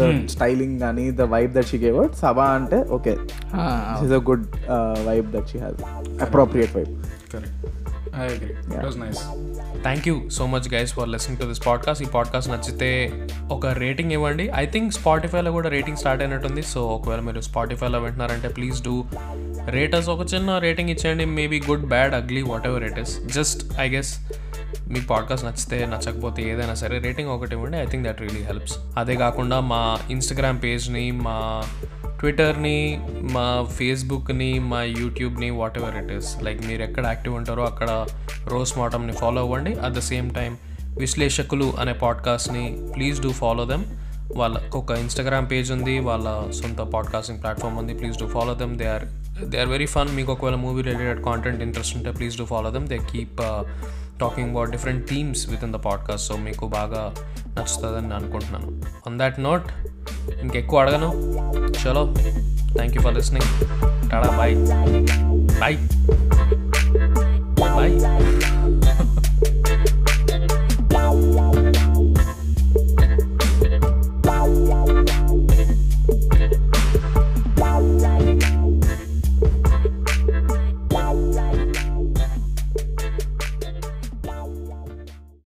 C: the styling కానీ the vibe that she gave సభా అంటే okay is a good vibe that she has appropriate vibe
A: thank you so much guys for listening to this podcast ఈ podcast నచ్చితే ఒక rating ఇవ్వండి I think స్పాటిఫైలో కూడా rating start అయినట్టుంది so ఒకవేళ మీరు స్పాటిఫైలో వింటున్నారంటే ప్లీజ్ డూ రేటర్స్ ఒక చిన్న రేటింగ్ ఇచ్చేయండి maybe good bad ugly whatever it is just I guess మీ పాడ్కాస్ట్ నచ్చితే నచ్చకపోతే ఏదైనా సరే రేటింగ్ ఒకటి ఇవ్వండి I think that really helps అదే కాకుండా మా ఇన్స్టాగ్రామ్ పేజ్ని మా ట్విట్టర్ని మా ఫేస్బుక్ని మా యూట్యూబ్ని whatever it is like మీరు ఎక్కడ యాక్టివ్ ఉంటారో అక్కడ రోజు మాటమ్ని ఫాలో అవ్వండి అట్ ద సేమ్ టైం విశ్లేషకులు అనే పాడ్కాస్ట్ని ప్లీజ్ డూ ఫాలో దెమ్ వాళ్ళకు ఒక ఇన్స్టాగ్రామ్ పేజ్ ఉంది వాళ్ళ సొంత పాడ్కాస్టింగ్ ప్లాట్ఫామ్ ఉంది please do follow them they are they are very fun మీకు ఒకవేళ మూవీ రిలేటెడ్ కాంటెంట్ ఇంట్రెస్ట్ ఉంటే please do follow them they keep talking about different themes with in the podcast so మీకు బాగా నచ్చుతుందని అనుకుంటున్నాను on that note ఇంకెక్కువ అడగను చలో thank you for listening tada bye bye bye